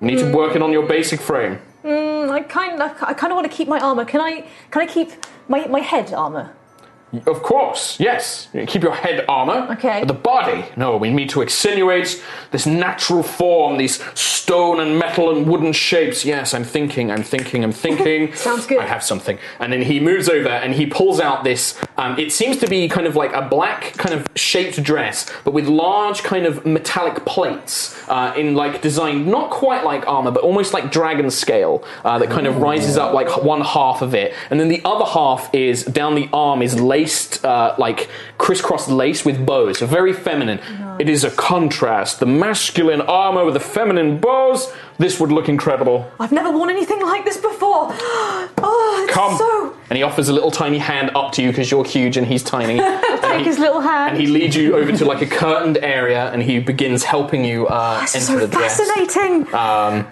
You need to work it on your basic frame. I kind of I kind of want to keep my armor. Can I can I keep my my head armor? Of course, yes. Keep your head armor. Okay. But the body, no, we need to accentuate this natural form, these stone and metal and wooden shapes. Yes, I'm thinking, I'm thinking, I'm thinking. *laughs* Sounds good. I have something. And then he moves over and he pulls out this, um, it seems to be kind of like a black kind of shaped dress, but with large kind of metallic plates uh, in like design, not quite like armor, but almost like dragon scale uh, that kind of rises up like one half of it. And then the other half is down the arm is laced, uh, like crisscross lace with bows. So very feminine. It is a contrast. The masculine armor with the feminine bows. This would look incredible. I've never worn anything like this before. *gasps* Oh, it's Come. so. And he offers a little tiny hand up to you because you're huge and he's tiny. *laughs* Take and, he, his little hand. and he leads you over to like a curtained area and he begins helping you uh, This enter so the dress. fascinating. Um,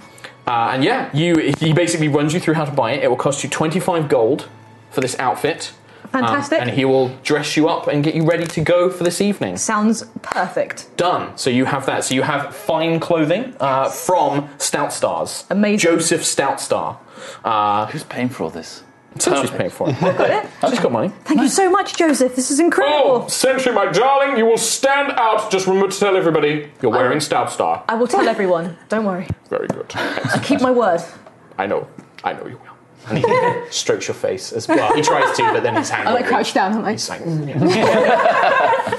uh, and yeah, you he basically runs you through how to buy it. It will cost you 25 gold for this outfit. Um, Fantastic. and he will dress you up and get you ready to go for this evening. Sounds perfect. Done. So you have that. So you have fine clothing uh, from Stout Stars. Amazing. Joseph Stout Star. Uh, Who's paying for all this? Sentry's paying for it. *laughs* She's got *laughs* money. Thank you so much, Joseph. This is incredible. Oh, Sentry, my darling, you will stand out. Just remember to tell everybody you're wearing Stout Star. I will tell everyone. Don't worry. Very good. I keep my word. I know. I know you will. And he strokes your face as well. He tries to, but then his hand. I like crouch down, don't I? He's like, "Mm, yeah."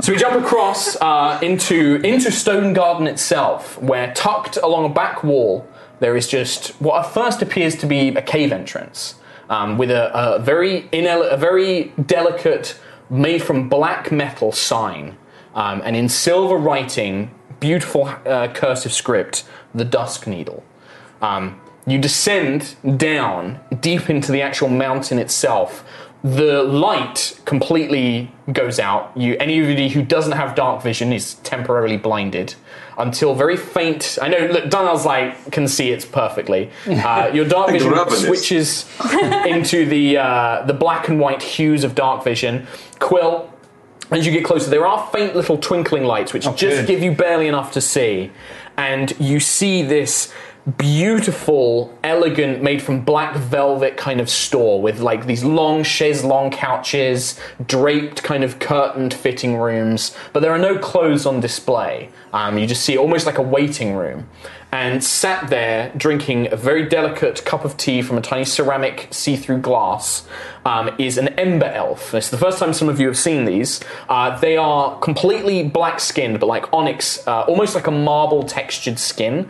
so we jump across uh, into into Stone Garden itself, where tucked along a back wall there is just what at first appears to be a cave entrance um, with a, a very inel- a very delicate, made from black metal sign, um, and in silver writing, beautiful uh, cursive script, the Dusk Needle. Um, you descend down deep into the actual mountain itself. The light completely goes out. You, anybody who doesn't have dark vision is temporarily blinded until very faint. I know. Look, Donald's like can see it perfectly. *laughs* Uh, your dark vision switches *laughs* into the uh, the black and white hues of dark vision. Quill, as you get closer, there are faint little twinkling lights which just good. give you barely enough to see, and you see this beautiful, elegant, made from black velvet kind of store with like these long chaise long couches, draped kind of curtained fitting rooms, but there are no clothes on display. Um, you just see almost like a waiting room. And sat there drinking a very delicate cup of tea from a tiny ceramic see through glass um, is an ember elf. It's the first time some of you have seen these. Uh, they are completely black skinned, but like onyx, uh, almost like a marble textured skin,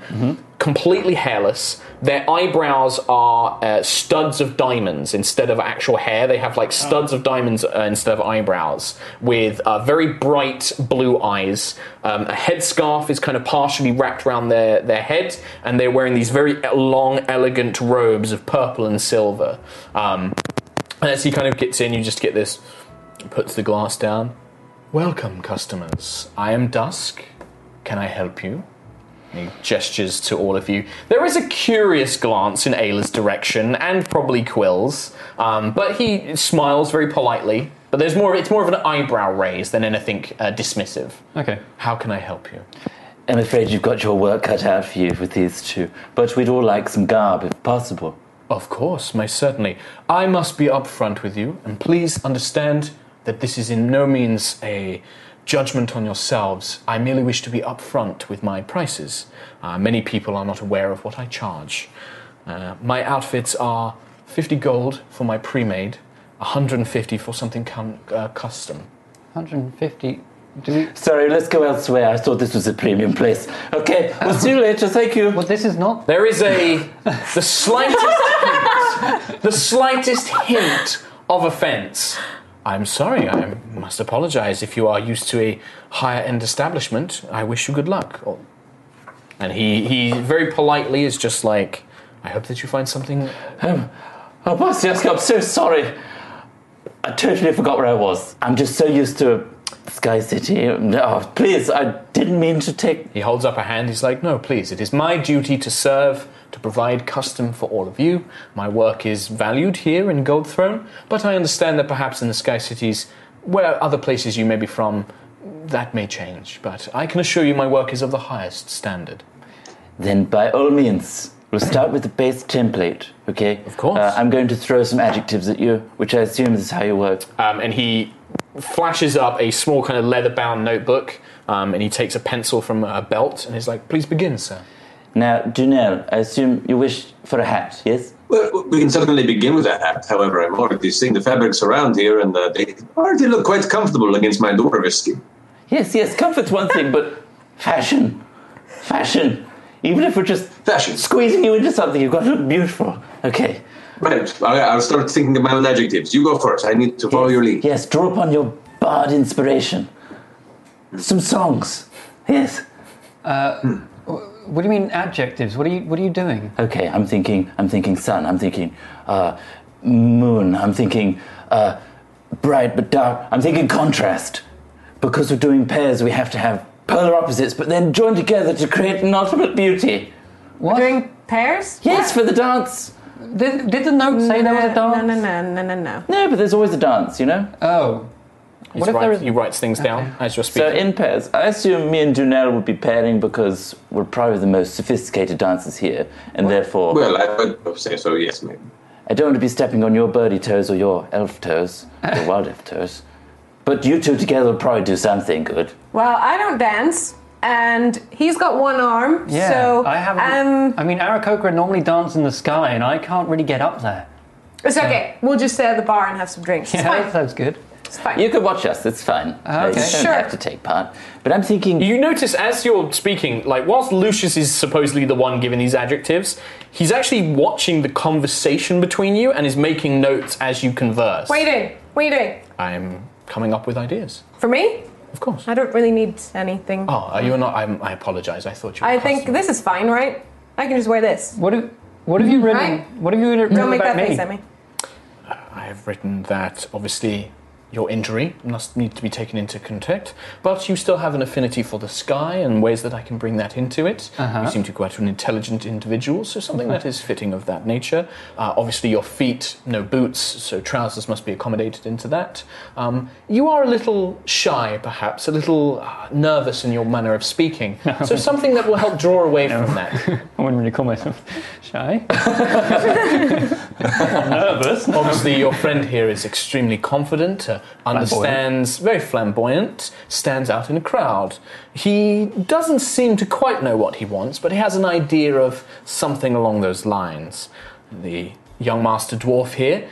completely hairless. Their eyebrows are uh, studs of diamonds instead of actual hair. They have like studs of diamonds uh, instead of eyebrows, with uh, very bright blue eyes. Um, a headscarf is kind of partially wrapped around their, their head, and they're wearing these very long, elegant robes of purple and silver. Um, and as he kind of gets in, you just get this, puts the glass down. Welcome, customers. I am Dusk. Can I help you? And he gestures to all of you. There is a curious glance in Ayla's direction, and probably Quill's, um, but he smiles very politely. But there's more. It's more of an eyebrow raise than anything uh, dismissive. Okay. How can I help you? I'm afraid you've got your work cut out for you with these two, but we'd all like some garb if possible. Of course, most certainly. I must be upfront with you, and please understand that this is in no means a judgment on yourselves. I merely wish to be upfront with my prices. Uh, many people are not aware of what I charge. Uh, my outfits are 50 gold for my pre made, 150 for something com- uh, custom. 150. Do we, Sorry, let's go elsewhere. I thought this was a premium place. Okay, we'll see you later. Thank you. well, this is not. There is a the slightest hint, the slightest hint of offence. I'm sorry. I must apologise. If you are used to a higher end establishment, I wish you good luck. Or- And he he very politely is just like, I hope that you find something. Um, oh, boss, yes, I'm so sorry. I totally forgot where I was. I'm just so used to Sky City. Oh, please, I didn't mean to take. He holds up a hand. He's like, No, please. It is my duty to serve, to provide custom for all of you. My work is valued here in Gold Throne, but I understand that perhaps in the Sky Cities, where other places you may be from, that may change. But I can assure you, my work is of the highest standard. Then, by all means, We'll start with the base template, okay? Of course. Uh, I'm going to throw some adjectives at you, which I assume is how you work. Um, and he flashes up a small kind of leather-bound notebook, um, and he takes a pencil from a belt, and he's like, "Please begin, sir." Now, Dunel, I assume you wish for a hat, yes? Well, we can certainly begin with that hat. However, I'm already seeing the fabrics around here, and uh, they already look quite comfortable against my dwarvish skin. Yes, yes, comfort's one thing, but fashion. Fashion. Even if we're just Fashion. squeezing you into something, you've got to look beautiful. Okay. Right, I- I'll start thinking of my own adjectives. You go first. I need to follow your lead. Yes, draw upon your bard inspiration. Some songs. Yes. What do you mean adjectives? What are you What are you doing? Okay, I'm thinking. I'm thinking sun. I'm thinking uh, moon. I'm thinking uh, bright but dark. I'm thinking contrast. Because we're doing pairs, we have to have polar opposites, but then join together to create an ultimate beauty. What? Doing pairs? Yes, for the dance. Did, did the note say there was a dance? No, no, no, no, no, no. No, but there's always a dance, you know. Oh. He's What if write- there is- he writes things down as you're speaking. So in pairs, I assume me and Dunel would be pairing because we're probably the most sophisticated dancers here, and therefore Well, I would say so, yes, maybe. I don't want to be stepping on your birdie toes or your elf toes, your *laughs* wild elf toes. But you two together will probably do something good. Well, I don't dance, and he's got one arm, Yeah. so I haven't. um, I mean, Aarakocra normally dance in the sky, and I can't really get up there. it's okay. We'll just stay at the bar and have some drinks. It's Yeah, fine. that sounds good. It's fine. You could watch us, it's fine. Uh, you don't Sure. have to take part. But I'm thinking, You notice as you're speaking, like whilst Lucius is supposedly the one giving these adjectives, he's actually watching the conversation between you and is making notes as you converse. What are you doing? What are you doing? I'm coming up with ideas. For me? Of course. I don't really need anything. Oh, are you not? I'm, I apologize. I thought you. Were I think this is fine, right? I can just wear this. What have What have you written? Right. What have you written Don't make that face at me. I have written that obviously your injury must need to be taken into context, but you still have an affinity for the sky and ways that I can bring that into it. You seem to be quite an intelligent individual, so something that is fitting of that nature. Uh, obviously, your feet, no boots, so trousers must be accommodated into that. Um, you are a little shy, perhaps, a little uh, nervous in your manner of speaking, *laughs* so something that will help draw away from that. *laughs* I wouldn't really call myself *laughs* shy. nervous. Obviously, your friend here is extremely confident, uh, understands, very flamboyant, stands out in a crowd. He doesn't seem to quite know what he wants, but he has an idea of something along those lines. The young master dwarf here,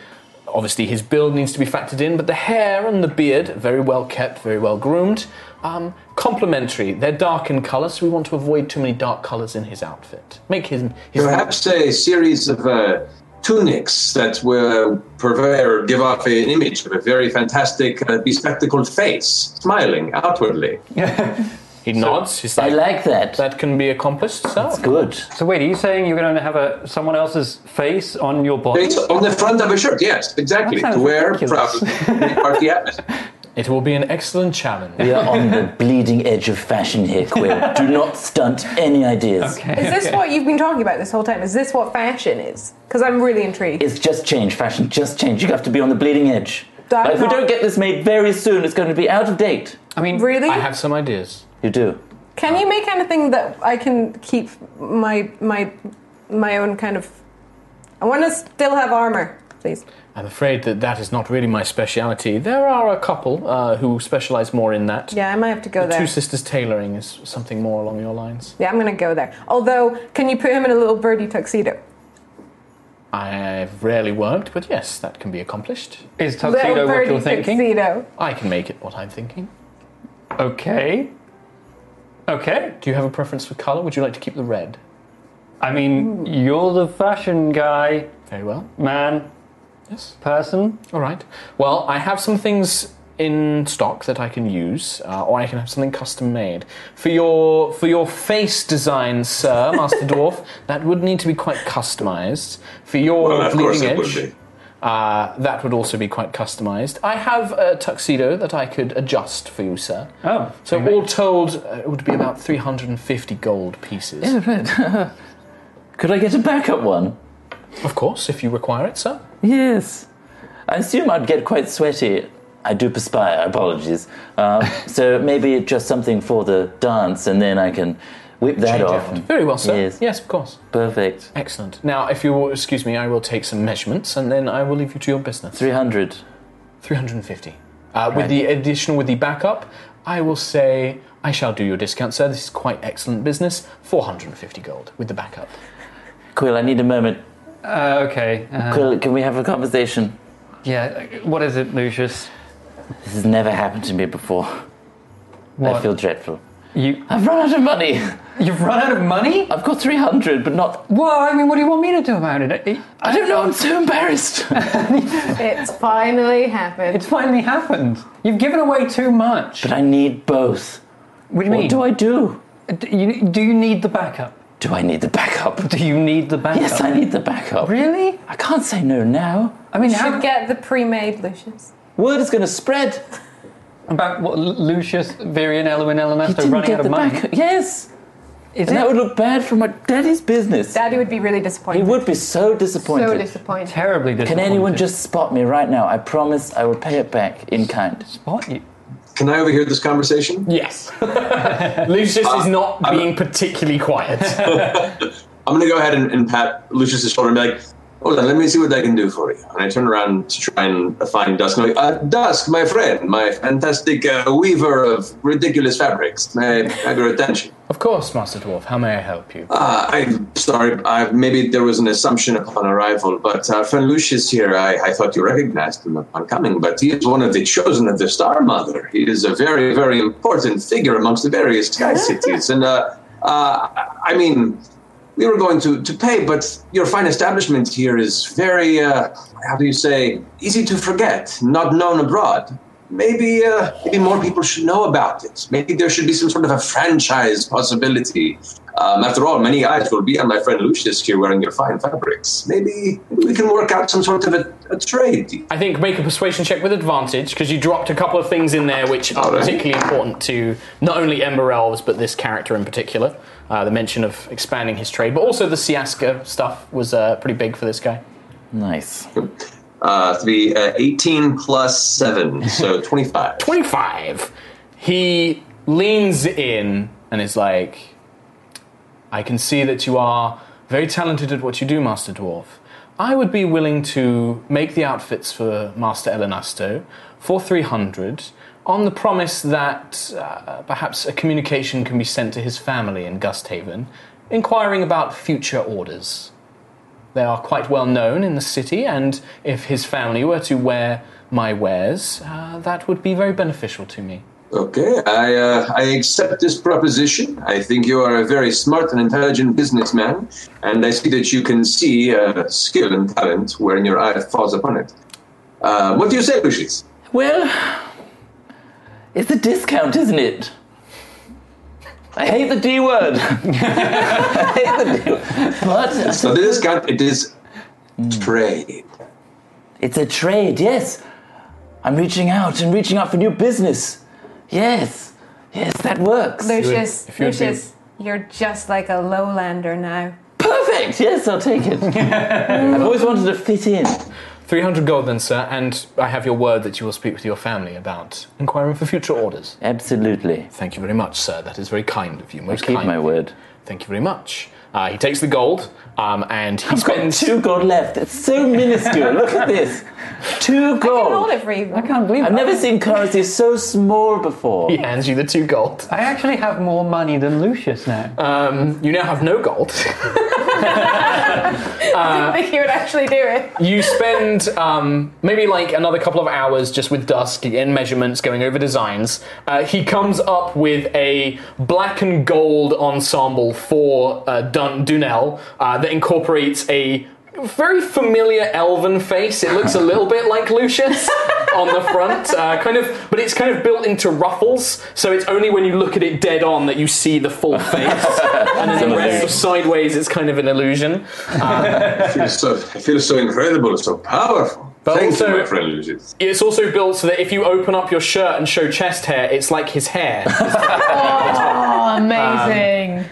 obviously, his build needs to be factored in, but the hair and the beard, very well kept, very well groomed. Um, complementary. They're dark in colour, so we want to avoid too many dark colours in his outfit. Make his, his Perhaps a series of uh, tunics that will purvey or give off an image of a very fantastic, uh, bespectacled face, smiling outwardly. *laughs* He nods. He's I like, like that. that can be accomplished, sir. That's good. So wait, are you saying you're going to have a someone else's face on your body? It's on the front of a shirt, yes, exactly. That To wear ridiculous. proudly, part the atmosphere. *laughs* It will be an excellent challenge. We are on the bleeding edge of fashion here, Quill. *laughs* Do not stunt any ideas. Okay. Is this what you've been talking about this whole time? Is this what fashion is? Because I'm really intrigued. It's just change, fashion just change. You have to be on the bleeding edge. That Like, if we don't get this made very soon, it's going to be out of date. I mean, really? I have some ideas. You do. Can you make anything that I can keep my my my own kind of? I want to still have armor, please. I'm afraid that that is not really my speciality. There are a couple uh, who specialize more in that. Yeah, I might have to go there. Two Sisters Tailoring is something more along your lines. Yeah, I'm gonna go there. Although, can you put him in a little birdie tuxedo? I've rarely worked, but yes, that can be accomplished. is tuxedo little what birdie you're thinking? tuxedo. I can make it what I'm thinking. Okay. Okay. Do you have a preference for color? Would you like to keep the red? I mean, you're the fashion guy, Very well. man, Yes. person. All right. Well, I have some things in stock that I can use, uh, or I can have something custom made for your for your face design, sir, Master *laughs* Dwarf. That would need to be quite customized for your Well, of course bleeding it would edge. be. Uh, that would also be quite customized. I have a tuxedo that I could adjust for you, sir. Oh, So all told, uh, it would be about 350 gold pieces. *laughs* Could I get a backup one? Of course, if you require it, sir. Yes. I assume I'd get quite sweaty. I do perspire, apologies. Um, *laughs* so maybe just something for the dance, and then I can whip that Change off. out. Very well, sir. Yes. yes, of course. Perfect. Excellent. Now, if you will excuse me, I will take some measurements and then I will leave you to your business. 300. 350. Uh, With the additional, with the backup, I will say I shall do your discount, sir. This is quite excellent business. 450 gold with the backup. Quill, I need a moment. Uh, okay. Uh, Quill, can we have a conversation? yeah. What is it, Lucius? This has never happened to me before. I feel dreadful. You I've run out of money. *laughs* you've run out of money? I've got 300, but not. Well, I mean, what do you want me to do about it? It- I don't know, I'm so embarrassed. *laughs* It's finally happened. It's finally happened. You've given away too much. but I need both. What do you mean? What do I do? Do you, do you need the backup? Do I need the backup? Do you need the backup? Yes, I need the backup. Really? I can't say no now. I mean, You how should get the pre-made Lucius. Word is going to spread. About what Lucius, Virian, Elwin, He Elenasto didn't running get out of the money? backup. Yes. Is And it that would look bad for my daddy's business. Daddy would be really disappointed. He would be so disappointed. so disappointed. terribly disappointed. Can anyone just spot me right now? I promise I will pay it back in kind. spot you? Can I overhear this conversation? Yes. *laughs* Lucius is uh, not being particularly quiet. *laughs* I'm going to go ahead and, and pat Lucius's shoulder and be like, hold on, let me see what I can do for you. And I turn around to try and find Dusk. And I'm like, uh, Dusk, my friend, my fantastic uh, weaver of ridiculous fabrics. May I have your attention? of course, Master Dwarf. How may I help you? Uh, I'm sorry, I, maybe there was an assumption upon arrival, but uh, friend Lucius here, I, I thought you recognized him upon coming, but he is one of the chosen of the Star Mother. He is a very, very important figure amongst the various Sky *laughs* Cities. And, uh, uh, I mean, we were going to, to pay, but your fine establishment here is very, uh, how do you say, easy to forget, not known abroad. Maybe, uh, maybe more people should know about it. Maybe there should be some sort of a franchise possibility. Um, after all, many eyes will be on my friend Lucius here wearing your fine fabrics. Maybe, we can work out some sort of a, a trade. I think make a persuasion check with advantage because you dropped a couple of things in there which are right. particularly important to not only Ember Elves but this character in particular. Uh, the mention of expanding his trade, but also the Siaska stuff was uh, pretty big for this guy. Nice. Uh, to be uh, 18 plus 7, so *laughs* 25. 25. He leans in and is like, I can see that you are very talented at what you do, Master Dwarf. I would be willing to make the outfits for Master Elenasto for 300 on the promise that uh, perhaps a communication can be sent to his family in Gusthaven inquiring about future orders. They are quite well known in the city, and if his family were to wear my wares, uh, that would be very beneficial to me. Okay, I, uh, I accept this proposition. I think you are a very smart and intelligent businessman, and I see that you can see uh, skill and talent when your eye falls upon it. Uh, what do you say, Lucius? Well, it's a discount, isn't it? I hate the D word. *laughs* I hate the D word. But So the discount, it is hmm. trade. it's a trade, yes. I'm reaching out and reaching out for new business. Yes. Yes, that works. Lucius, you would be- Lucius, you're just like a lowlander now. Perfect. Yes, I'll take it. *laughs* I've always wanted to fit in. 300 gold then, sir, and I have your word that you will speak with your family about inquiring for future orders. Absolutely. Thank you very much, sir. That is very kind of you. Most Keep kind. my word. Thank you very much. Uh, he takes the gold, um, and he I've got spends. two gold left. It's so minuscule. Look at this. Two I can hold gold. it. I can't believe it. I've never seen currency so small before. He hands you the two gold. I actually have more money than Lucius now. Um, you now have no gold. *laughs* I didn't think you would actually do it. You spend um, maybe like another couple of hours just with Dusk in measurements, going over designs. Uh, he comes up with a black and gold ensemble for uh, Dun- Dunel uh, that incorporates a very familiar elven face. It looks a little bit like Lucius *laughs* on the front, uh, kind of, but it's kind of built into ruffles, so it's only when you look at it dead on that you see the full *laughs* face, and then the rest sideways it's kind of an illusion. *laughs* I feel so, I feel so incredible, so powerful. But Thank also- you, my friend Lucius. It's also built so that if you open up your shirt and show chest hair, it's like his hair. Oh, amazing.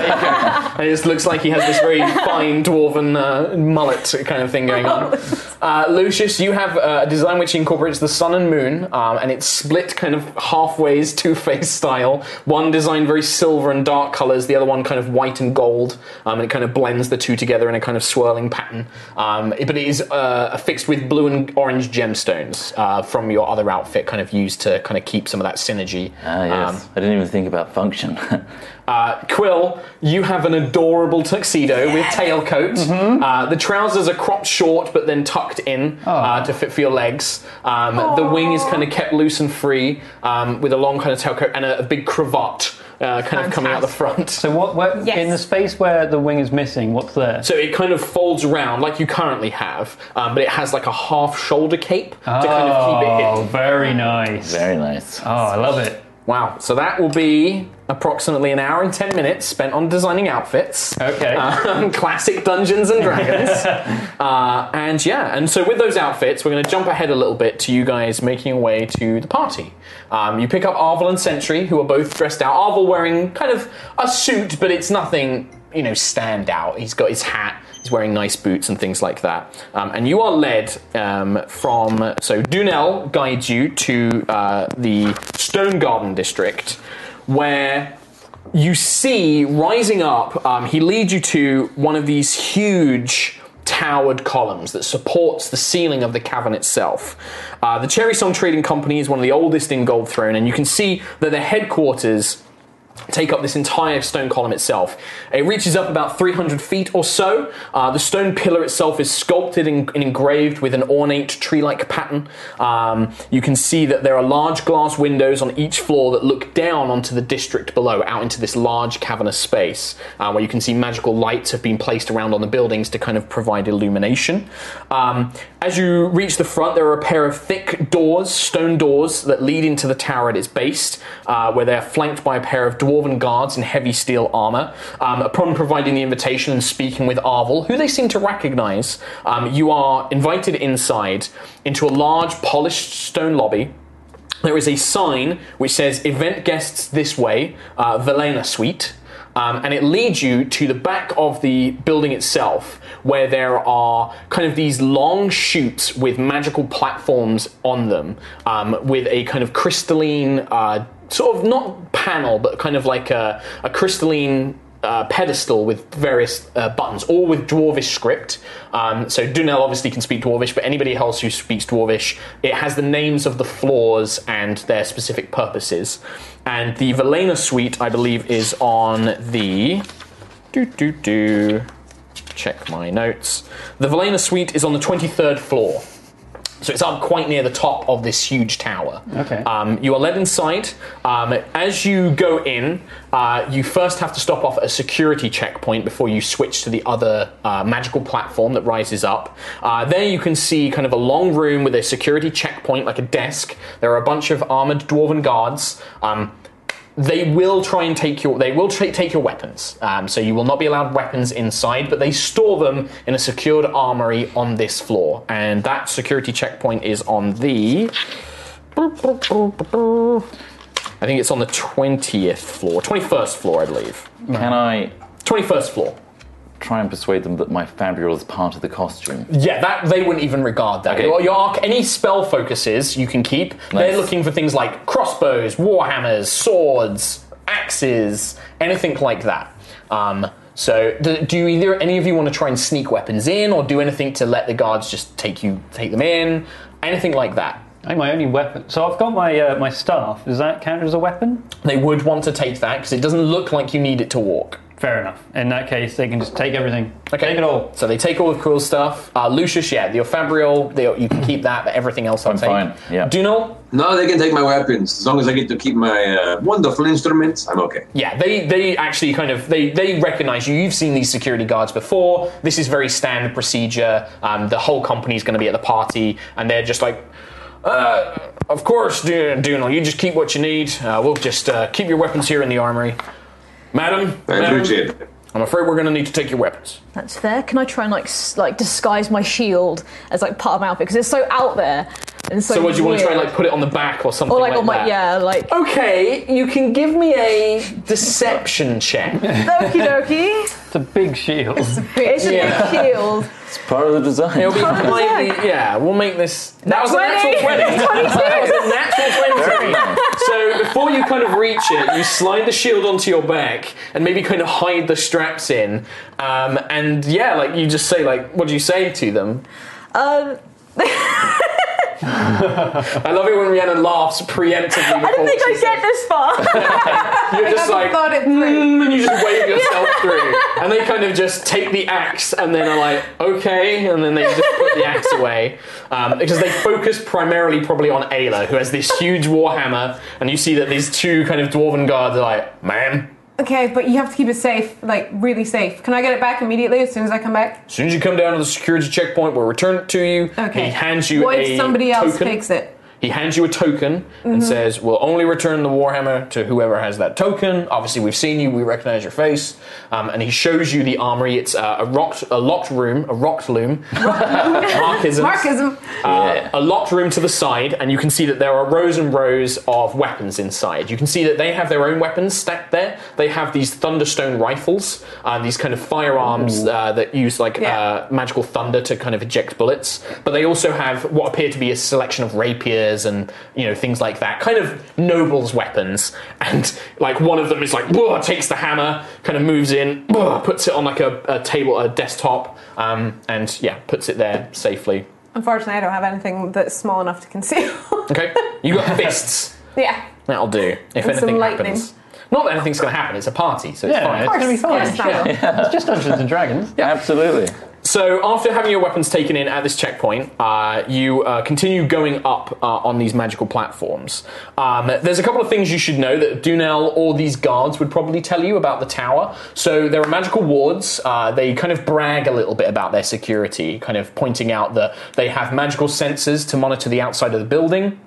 And it just looks like he has this very *laughs* fine dwarven uh, mullet kind of thing going on. *laughs* Uh, Lucius, you have uh, a design which incorporates the sun and moon, um, and it's split kind of halfways, *laughs* two face style. One designed very silver and dark colors, the other one kind of white and gold, um, and it kind of blends the two together in a kind of swirling pattern. Um, it- but it is uh, affixed with blue and orange gemstones uh, from your other outfit, kind of used to kind of keep some of that synergy. Ah, yes. Um, I didn't even think about function. *laughs* uh, Quill, you have an adorable tuxedo with tailcoat. Uh, the trousers are cropped short but then tucked in uh, to fit for your legs. Um, the wing is kind of kept loose and free um, with a long kind of tailcoat and a, a big cravat uh, kind of coming out the front. So what? Where, Yes. In the space where the wing is missing, what's there? So it kind of folds around like you currently have, um, but it has like a half shoulder cape to kind of keep it Oh, hidden. very nice. Very nice. Oh, I love it. Wow. So that will be approximately an hour and 10 minutes spent on designing outfits. Okay. Um, *laughs* classic Dungeons and Dragons. *laughs* uh, and yeah, and so with those outfits, we're going to jump ahead a little bit to you guys making your way to the party. Um, you pick up Arvel and Sentry, who are both dressed out. Arvel wearing kind of a suit, but it's nothing, you know, stand out. He's got his hat. He's wearing nice boots and things like that. Um, and you are led um, from. So Dunel guides you to uh, the Stone Garden district, where you see rising up, um, he leads you to one of these huge towered columns that supports the ceiling of the cavern itself. Uh, the Cherry Song Trading Company is one of the oldest in Gold Throne, and you can see that their headquarters take up this entire stone column itself. It reaches up about 300 feet or so. Uh, the stone pillar itself is sculpted and, and engraved with an ornate tree-like pattern. Um, you can see that there are large glass windows on each floor that look down onto the district below, out into this large cavernous space, uh, where you can see magical lights have been placed around on the buildings to kind of provide illumination. Um, as you reach the front, there are a pair of thick doors, stone doors, that lead into the tower at its base, uh, where they are flanked by a pair of dwarven guards in heavy steel armor. Um, upon providing the invitation and speaking with Arvel, who they seem to recognize, um, you are invited inside into a large polished stone lobby. There is a sign which says "Event guests this way, uh, Velena Suite." Um, and it leads you to the back of the building itself, where there are kind of these long chutes with magical platforms on them, um, with a kind of crystalline, uh, sort of not panel, but kind of like a, a crystalline uh, pedestal with various uh, buttons, all with Dwarvish script. Um, so Dunel obviously can speak Dwarvish, but anybody else who speaks Dwarvish, it has the names of the floors and their specific purposes. And the Velena suite, I believe, is on the. Do do do. Check my notes. The Velena suite is on the 23rd floor. So it's up quite near the top of this huge tower. Okay. Um, you are led inside. Um, as you go in, uh, you first have to stop off at a security checkpoint before you switch to the other uh, magical platform that rises up. Uh, there you can see kind of a long room with a security checkpoint, like a desk. There are a bunch of armored dwarven guards. Um, they will try and take your they will tra- take your weapons. Um, so you will not be allowed weapons inside but they store them in a secured armory on this floor. And that security checkpoint is on the I think it's on the 20th floor 21st floor I believe. Can I 21st floor try and persuade them that my fabrial is part of the costume? yeah that they wouldn't even regard that Okay. your, your arc any spell focuses you can keep they're looking for things like crossbows warhammers swords axes anything like that um, so do, do you either any of you want to try and sneak weapons in or do anything to let the guards just take you take them in anything like that I think my only weapon. So I've got my uh, my staff. Does that count as a weapon? they would want to take that because it doesn't look like you need it to walk Fair enough. In that case, they can just take everything. Take it all. So they take all the cool stuff. Uh, Lucius, yeah, your fabrial, they, you can keep that, but everything else I'll I'm take. fine, yeah. Dunal, No, they can take my weapons as long as I get to keep my uh, wonderful instruments. I'm okay. Yeah, they they actually kind of they they recognize you. You've seen these security guards before. This is very standard procedure. Um, the whole company's going to be at the party, and they're just like. Uh, of course, Dunal, you just keep what you need. Uh, we'll just uh, keep your weapons here in the armory. Madam, I madam, appreciate it. I'm afraid we're going to need to take your weapons. That's fair. Can I try and like s- like disguise my shield as like part of my outfit because it's so out there and so. So, what do you want to try and like put it on the back or something Or like, like on my that? yeah, like Okay, you can give me a deception check. okie dokie. It's a big shield. It's a Yeah. big shield. It's part of the design. It'll be slightly, yeah, we'll make this. That was a natural 20. that was a natural 20. So before you kind of reach it, you slide the shield onto your back and maybe kind of hide the straps in. Um, and yeah, like you just say, like, what do you say to them? Um, *laughs* I love it when Rhiannon laughs preemptively. I don't think I get this far. *laughs* You're just like, thought it "Mm," and you just wave *laughs* yourself through. And they kind of just take the axe and then are like, okay, and then they just put the axe *laughs* away. Um, because they focus primarily probably on Ayla, who has this huge warhammer, and you see that these two kind of dwarven guards are like, ma'am, Okay, but you have to keep it safe, like really safe. Can I get it back immediately as soon as I come back? as soon as you come down to the security checkpoint, we'll return it to you. Okay. He hands you what a if somebody else token. takes it? He hands you a token Mm-hmm. and says, "We'll only return the warhammer to whoever has that token." Obviously, we've seen you; we recognize your face. Um, and he shows you the armory. It's uh, a rocked, a locked room, a rocked loom. *laughs* Markisms. Markism. Uh, a locked room to the side, and you can see that there are rows and rows of weapons inside. You can see that they have their own weapons stacked there. They have these thunderstone rifles, uh, these kind of firearms uh, that use like Yeah. uh, magical thunder to kind of eject bullets. But they also have what appear to be a selection of rapiers and you know things like that, kind of nobles' weapons. And like one of them is like, "Whoa," takes the hammer, kind of moves in, "Whoa," puts it on like a, a table, a desktop, um, and yeah, puts it there safely. Unfortunately, I don't have anything that's small enough to conceal. *laughs* Okay, you got fists. yeah. That'll do. If And some anything lightning. happens. Not that anything's going to happen. It's a party, so it's Yeah, fine. it's going to be fine. Yes, I will. It's just Dungeons and Dragons. Absolutely. So after having your weapons taken in at this checkpoint, uh, you uh, continue going up uh, on these magical platforms. Um, there's a couple of things you should know that Dunel or these guards would probably tell you about the tower. So there are magical wards. Uh, they kind of brag a little bit about their security, kind of pointing out that they have magical sensors to monitor the outside of the building.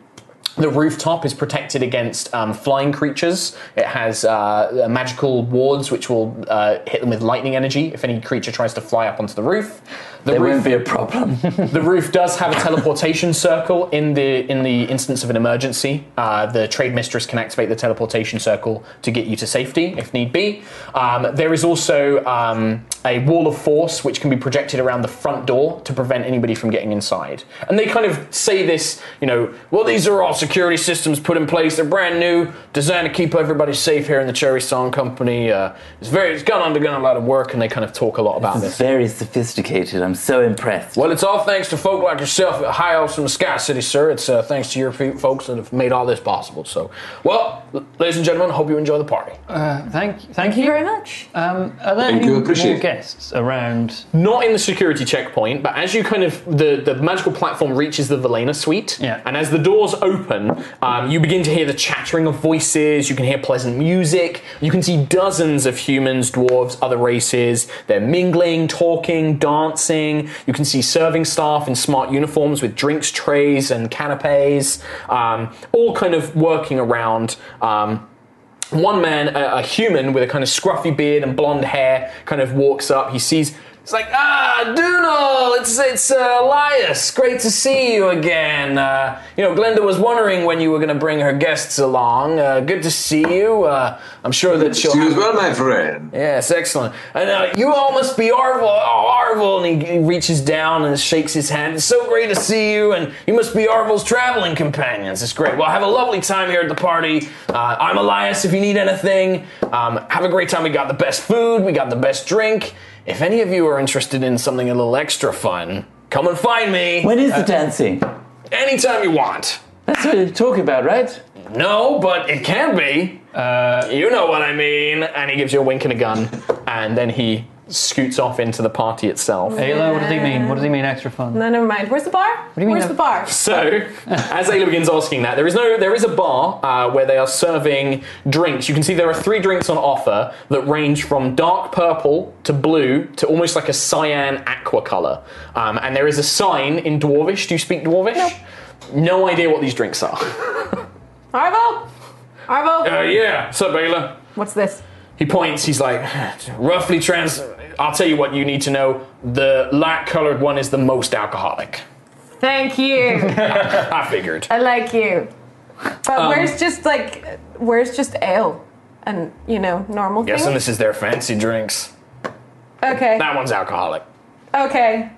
The rooftop is protected against um, flying creatures. It has uh, magical wards which will uh, hit them with lightning energy if any creature tries to fly up onto the roof. The There roof won't be a problem. *laughs* the roof does have a teleportation circle in the in the instance of an emergency. Uh, the trade mistress can activate the teleportation circle to get you to safety if need be. Um, there is also um, a wall of force which can be projected around the front door to prevent anybody from getting inside. And they kind of say this, you know, well these are all security systems put in place. They're brand new, designed to keep everybody safe here in the Cherry Song Company. Uh, it's very it's gone undergone a lot of work, and they kind of talk a lot about It's this. very sophisticated. I'm so impressed. Well, it's all thanks to folk like yourself at High Elves from the Sky City, sir. It's uh, thanks to your folks that have made all this possible. So, well, ladies and gentlemen, hope you enjoy the party. Thank, thank, Thank you very much. Um, are there Thank any you, appreciate more guests around? Not in the security checkpoint, but as you kind of the, the magical platform reaches the Velena suite, Yeah. and as the doors open, um, you begin to hear the chattering of voices. You can hear pleasant music. You can see dozens of humans, dwarves, other races. They're mingling, talking, dancing. You can see serving staff in smart uniforms with drinks trays and canapes, um, all kind of working around. Um, one man, a, a human with a kind of scruffy beard and blonde hair, kind of walks up. He sees. It's like, ah, Dunal, it's it's uh, Elias. Great to see you again. Uh, you know, Glenda was wondering when you were going to bring her guests along. Uh, good to see you. Uh, I'm sure that she'll. See you as well, my friend. Yes, excellent. And uh, you all must be Arvel. Oh, Arvel. And he, he reaches down and shakes his hand. It's so great to see you. And you must be Arvel's traveling companions. It's great. Well, have a lovely time here at the party. Uh, I'm Elias if you need anything. Um, have a great time. We got the best food, we got the best drink. If any of you are interested in something a little extra fun, come and find me When is the dancing? anytime you want. That's what you're talking about, right? No, but it can be. Uh, you know what I mean. And he gives you a wink and a gun, and then he scoots off into the party itself. Ayla, what does he mean? What does he mean extra fun? No, never mind. Where's the bar? What do you mean Where's no- the bar? So, as Ayla begins asking that, there is no, there is a bar uh, where they are serving drinks. You can see there are three drinks on offer that range from dark purple to blue to almost like a cyan aqua color. Um, and there is a sign in Dwarvish. Do you speak Dwarvish? No idea what these drinks are. Arvo? Arvo? Uh, yeah. What's up, Ayla? What's this? He points, he's like, roughly trans. I'll tell you what you need to know. The light colored one is the most alcoholic. Thank you. I figured. I like you. But Um, where's just like, where's just ale? And, you know, normal Yes, things? this is their fancy drinks. Okay. That one's alcoholic. Okay.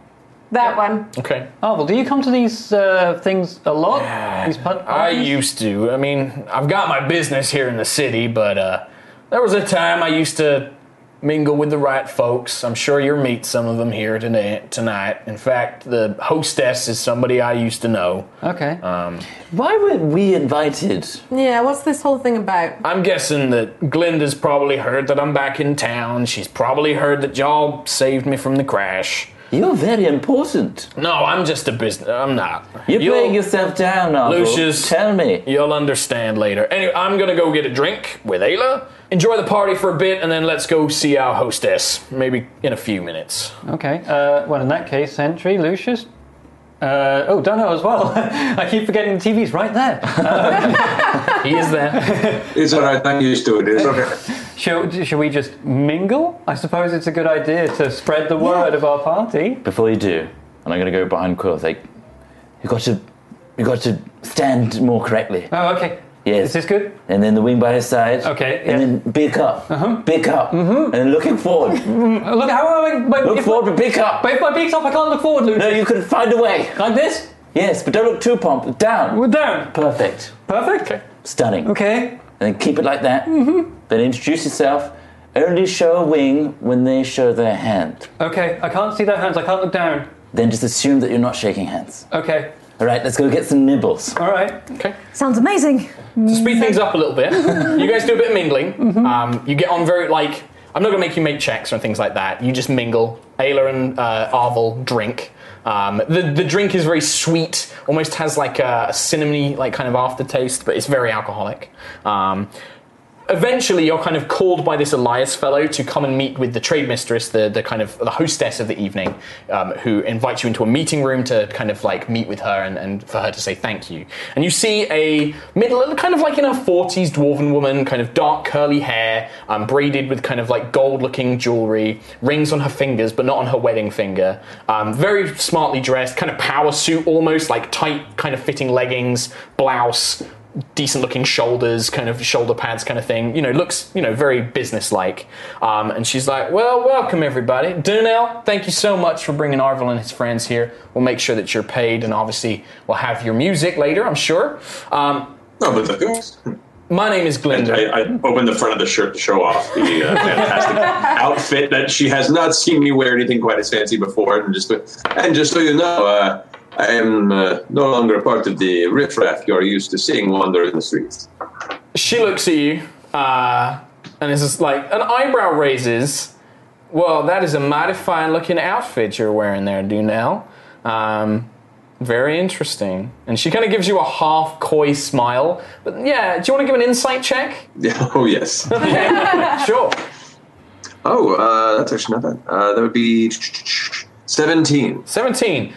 That one. Okay. Oh, well, do you come to these uh, things a lot? These pub- I used to. I mean, I've got my business here in the city, but uh, there was a time I used to mingle with the right folks. I'm sure you'll meet some of them here today, tonight. In fact, the hostess is somebody I used to know. Okay. Um, Why were we invited? Yeah, what's this whole thing about? I'm guessing that Glinda's probably heard that I'm back in town. She's probably heard that y'all saved me from the crash. You're very important. No, I'm just a business. I'm not. You're You'll- playing yourself down now. Lucius. Tell me. You'll understand later. Anyway, I'm gonna go get a drink with Ayla. Enjoy the party for a bit, and then let's go see our hostess. Maybe in a few minutes. Okay. Uh, well, in that case, Sentry, Lucius. Uh, oh, Dono as well. *laughs* I keep forgetting the TV's right there. *laughs* He is there. *laughs* It's all right. I'm used to it. It's okay. Shall, shall we just mingle? I suppose it's a good idea to spread the word of our party. Before you do, and I'm going to go behind Quill. Like, you've got to, you've got to stand more correctly. Oh, okay. Yes. Is this good? And then the wing by his side. Okay, And then big up. Uh-huh. Big up. Mm-hmm. And then looking forward. Uh, Look, how am I? My, Look forward, but big up. but if my beak's up, I can't look forward, Lucius. No, you can find a way. Like this? Yes, but don't look too pumped. Down. We're down. Perfect. Perfect. Stunning. Okay. And then keep it like that. Mm-hmm. Then introduce yourself. Only show a wing when they show their hand. Okay. I can't see their hands. I can't look down. Then just assume that you're not shaking hands. Okay. All right, let's go get some nibbles. All right. Okay. Sounds amazing. To speed things up a little bit, *laughs* you guys do a bit of mingling. Um, you get on very like. I'm not gonna make you make checks or things like that. You just mingle. Ayla and uh, Arvel drink. Um, the the drink is very sweet, almost has like a cinnamony like kind of aftertaste, but it's very alcoholic. Um, eventually you're kind of called by this Elias fellow to come and meet with the trade mistress, the, the kind of the hostess of the evening, um, who invites you into a meeting room to kind of like meet with her and, and for her to say thank you. And you see a middle, kind of like in her 40s dwarven woman, kind of dark curly hair, um, braided with kind of like gold looking jewelry, rings on her fingers, but not on her wedding finger. Um, very smartly dressed, kind of power suit almost, like tight kind of fitting leggings, blouse, decent looking shoulders, kind of shoulder pads kind of thing. You know, looks, you know, very business-like. Um, and she's like, well, welcome everybody. Dunel, thank you so much for bringing Arvel and his friends here. We'll make sure that you're paid and obviously we'll have your music later, I'm sure. Um, No, but the, my name is Glinda. I, I opened the front of the shirt to show off the uh, *laughs* fantastic outfit that she has not seen me wear anything quite as fancy before. And just and just so you know, uh, I am uh, no longer part of the riffraff you're used to seeing wander in the streets. she looks at you uh, and is just like an eyebrow raises. Well, that is a mighty fine looking outfit you're wearing there, Dunel. Um, very interesting. And she kind of gives you a half coy smile. But yeah, do you want to give an insight check? Yeah, *laughs* oh yes. *laughs* sure. Oh, uh, that's actually not bad. Uh, that would be seventeen. 17.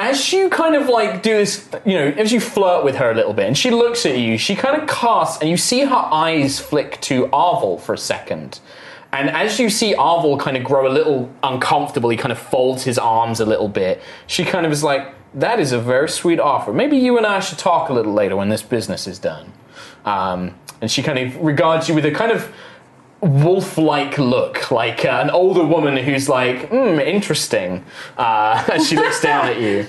As you kind of like do this, you know, as you flirt with her a little bit, and she looks at you, she kind of casts, and you see her eyes flick to Arvel for a second. And as you see Arvel kind of grow a little uncomfortable, he kind of folds his arms a little bit. She kind of is like, That is a very sweet offer. Maybe you and I should talk a little later when this business is done. Um, and she kind of regards you with a kind of wolf-like look, like uh, an older woman who's like, hmm, interesting. Uh, *laughs* as she looks down at you.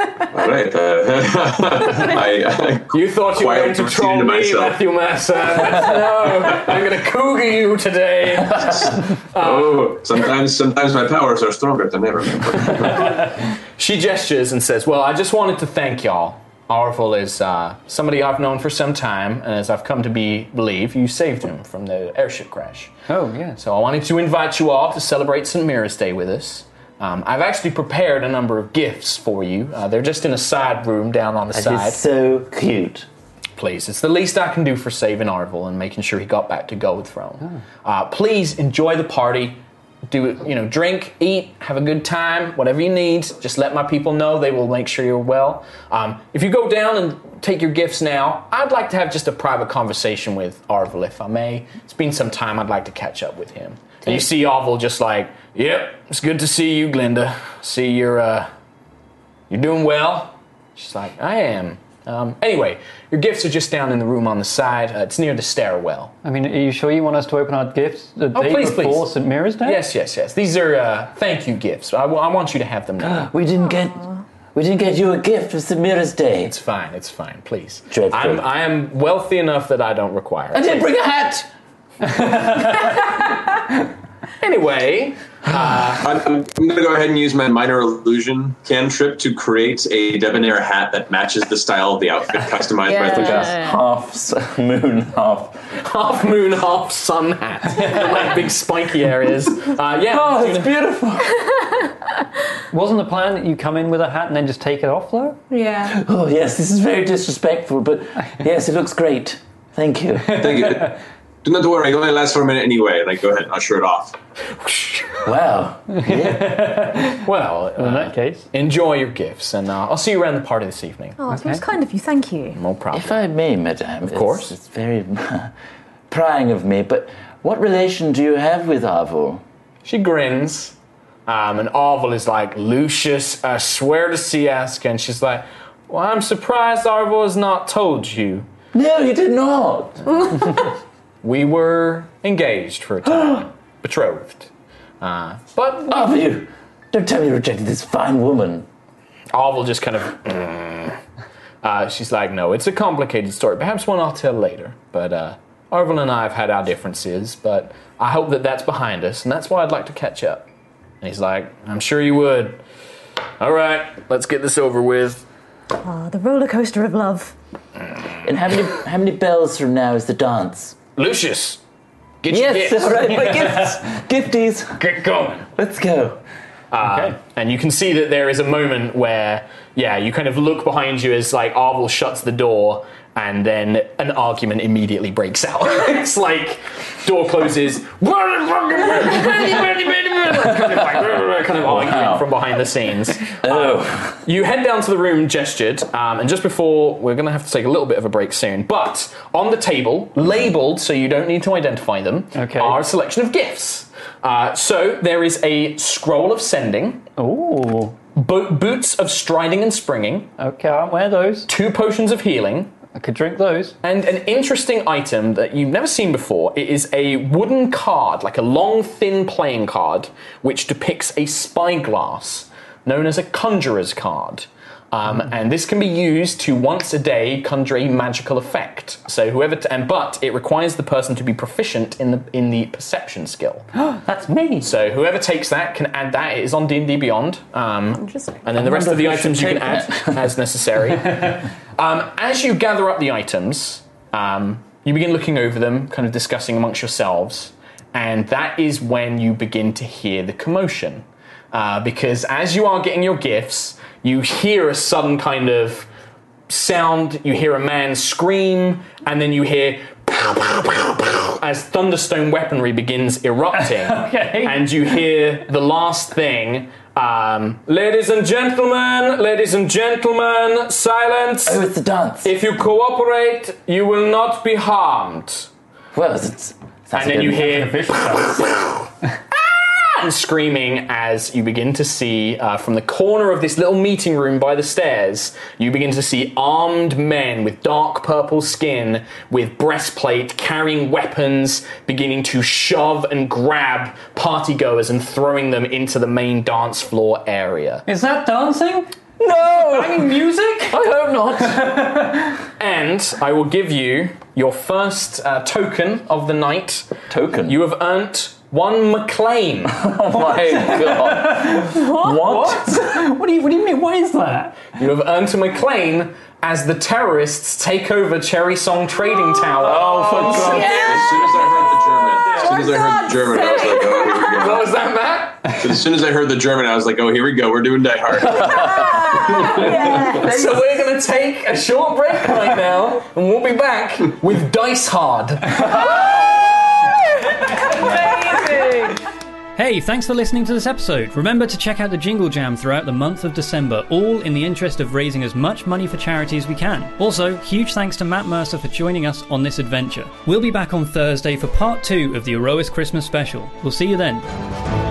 All right. Uh, *laughs* I, I, You thought you were going to troll to me. Matthew Mercer. no, I'm going to cougar you today. *laughs* oh, sometimes sometimes my powers are stronger than ever. She gestures and says, Well, I just wanted to thank y'all. Arvel is uh, somebody I've known for some time, and as I've come to be believe, you saved him from the airship crash. Oh, yeah. So I wanted to invite you all to celebrate St. Mira's Day with us. Um, I've actually prepared a number of gifts for you. Uh, they're just in a side room down on the That side. is so cute. please. It's the least I can do for saving Arvel and making sure he got back to Gold Throne. Uh, please enjoy the party. Do you know, drink, eat, have a good time, whatever you need. Just let my people know. They will make sure you're well. Um, if you go down and take your gifts now, I'd like to have just a private conversation with Arvel, if I may. It's been some time. I'd like to catch up with him. And you see Arvel just like, yep, it's good to see you, Glinda. See you're uh, you're doing well. She's like, I am. Um, anyway, your gifts are just down in the room on the side. Uh, it's near the stairwell. I mean, are you sure you want us to open our gifts the Oh, day please, before please. St. Mira's Day? Yes, yes, yes. These are uh, thank you gifts. I, I want you to have them now. *gasps* We didn't get we didn't get you a gift for St. Mira's day. It's fine. It's fine. Please. Dreadful. I'm, I am wealthy enough that I don't require. it. I didn't bring a hat. *laughs* Anyway, *sighs* I'm, I'm, I'm going to go ahead and use my minor illusion cantrip to create a debonair hat that matches the style of the outfit customized by the guest. Half s- moon, half. half moon, half sun hat, *laughs* like big spiky areas. Uh, yeah. Oh, it's beautiful. *laughs* Wasn't the plan that you come in with a hat and then just take it off, though? Yeah. Oh yes, this is very disrespectful, but *laughs* yes, it looks great. Thank you. Thank you. Do not worry, it only lasts for a minute anyway. Like, go ahead and usher it off. *laughs* Wow. *laughs* well, In uh, that case. enjoy your gifts, and uh, I'll see you around the party this evening. Oh, it's most kind of you. Thank you. No problem. If I may, madame. Of course. It's, very *laughs* prying of me, but what relation do you have with Arvel? She grins, um, and Arvel is like, Lucius, I swear to Siaska. And she's like, Well, I'm surprised Arvel has not told you. No, he did not. We were engaged for a time, *gasps* betrothed. Uh, but Arvel, you don't tell me you rejected this fine woman. Arvel just kind of. "Mm." Uh, she's like, No, it's a complicated story. Perhaps one I'll tell later. But uh, Arvel and I have had our differences, but I hope that that's behind us, and that's why I'd like to catch up. And he's like, I'm sure you would. All right, let's get this over with. Ah, the roller coaster of love. And how many how many bells from now is the dance? Lucius, get your Yes, gifts. all right, my gifts, *laughs* gifties. Get going. Let's go. Uh, and you can see that there is a moment where, yeah, you kind of look behind you as like Arvel shuts the door, and then an argument immediately breaks out. *laughs* it's like door closes, kind of like kind of arguing from behind the scenes. Oh, You head down to the room gestured, um, and just before we're going to have to take a little bit of a break soon. But on the table, labeled so you don't need to identify them, Okay. are a selection of gifts. Uh, so there is a scroll of sending, Ooh. bo- boots of striding and springing, Okay, I'll wear those. two potions of healing, I could drink those. and an interesting item that you've never seen before. It is a wooden card, like a long, thin playing card, which depicts a spyglass, known as a conjurer's card. Um, And this can be used to once a day conjure a magical effect. So whoever, t- and but it requires the person to be proficient in the in the perception skill. *gasps* That's me. So whoever takes that can add that. It is on D and D Beyond. Um, Interesting. and then the rest of the wonder if we items you can add as necessary. *laughs* um, as you gather up the items, um, you begin looking over them, kind of discussing amongst yourselves, and that is when you begin to hear the commotion. Uh, because as you are getting your gifts, you hear a sudden kind of sound, you hear a man scream, and then you hear pow, pow, pow, pow, as thunderstone weaponry begins erupting. *laughs* Okay. And you hear the last thing. Um, ladies and gentlemen, ladies and gentlemen, silence. oh, it's the dance. If you cooperate, you will not be harmed. well, it's, it's And then you hear. *laughs* *laughs* and screaming as you begin to see uh, from the corner of this little meeting room by the stairs, you begin to see armed men with dark purple skin, with breastplate, carrying weapons, beginning to shove and grab partygoers and throwing them into the main dance floor area. Is that dancing? No, Banging music? *laughs* I hope not. And I will give you your first uh, token of the night. Token. You have earned one McClane. *laughs* oh my god. what? *laughs* What do you What do you mean? What is that? You have earned a McClane as the terrorists take over Cherry Song Trading Tower. Oh, for God's As soon as I heard the German, as soon as I heard the German, I was like, oh, here we What go. was that, Matt? As soon as I heard the German, I was like, oh, here we go. We're doing Die Hard. *laughs* So we're going to take a short break right now, and we'll be back with Dice Hard. Hey, thanks for listening to this episode. Remember to check out the Jingle Jam throughout the month of December, all in the interest of raising as much money for charity as we can. Also, huge thanks to Matt Mercer for joining us on this adventure. We'll be back on Thursday for part two of the Aerois Christmas special. We'll see you then.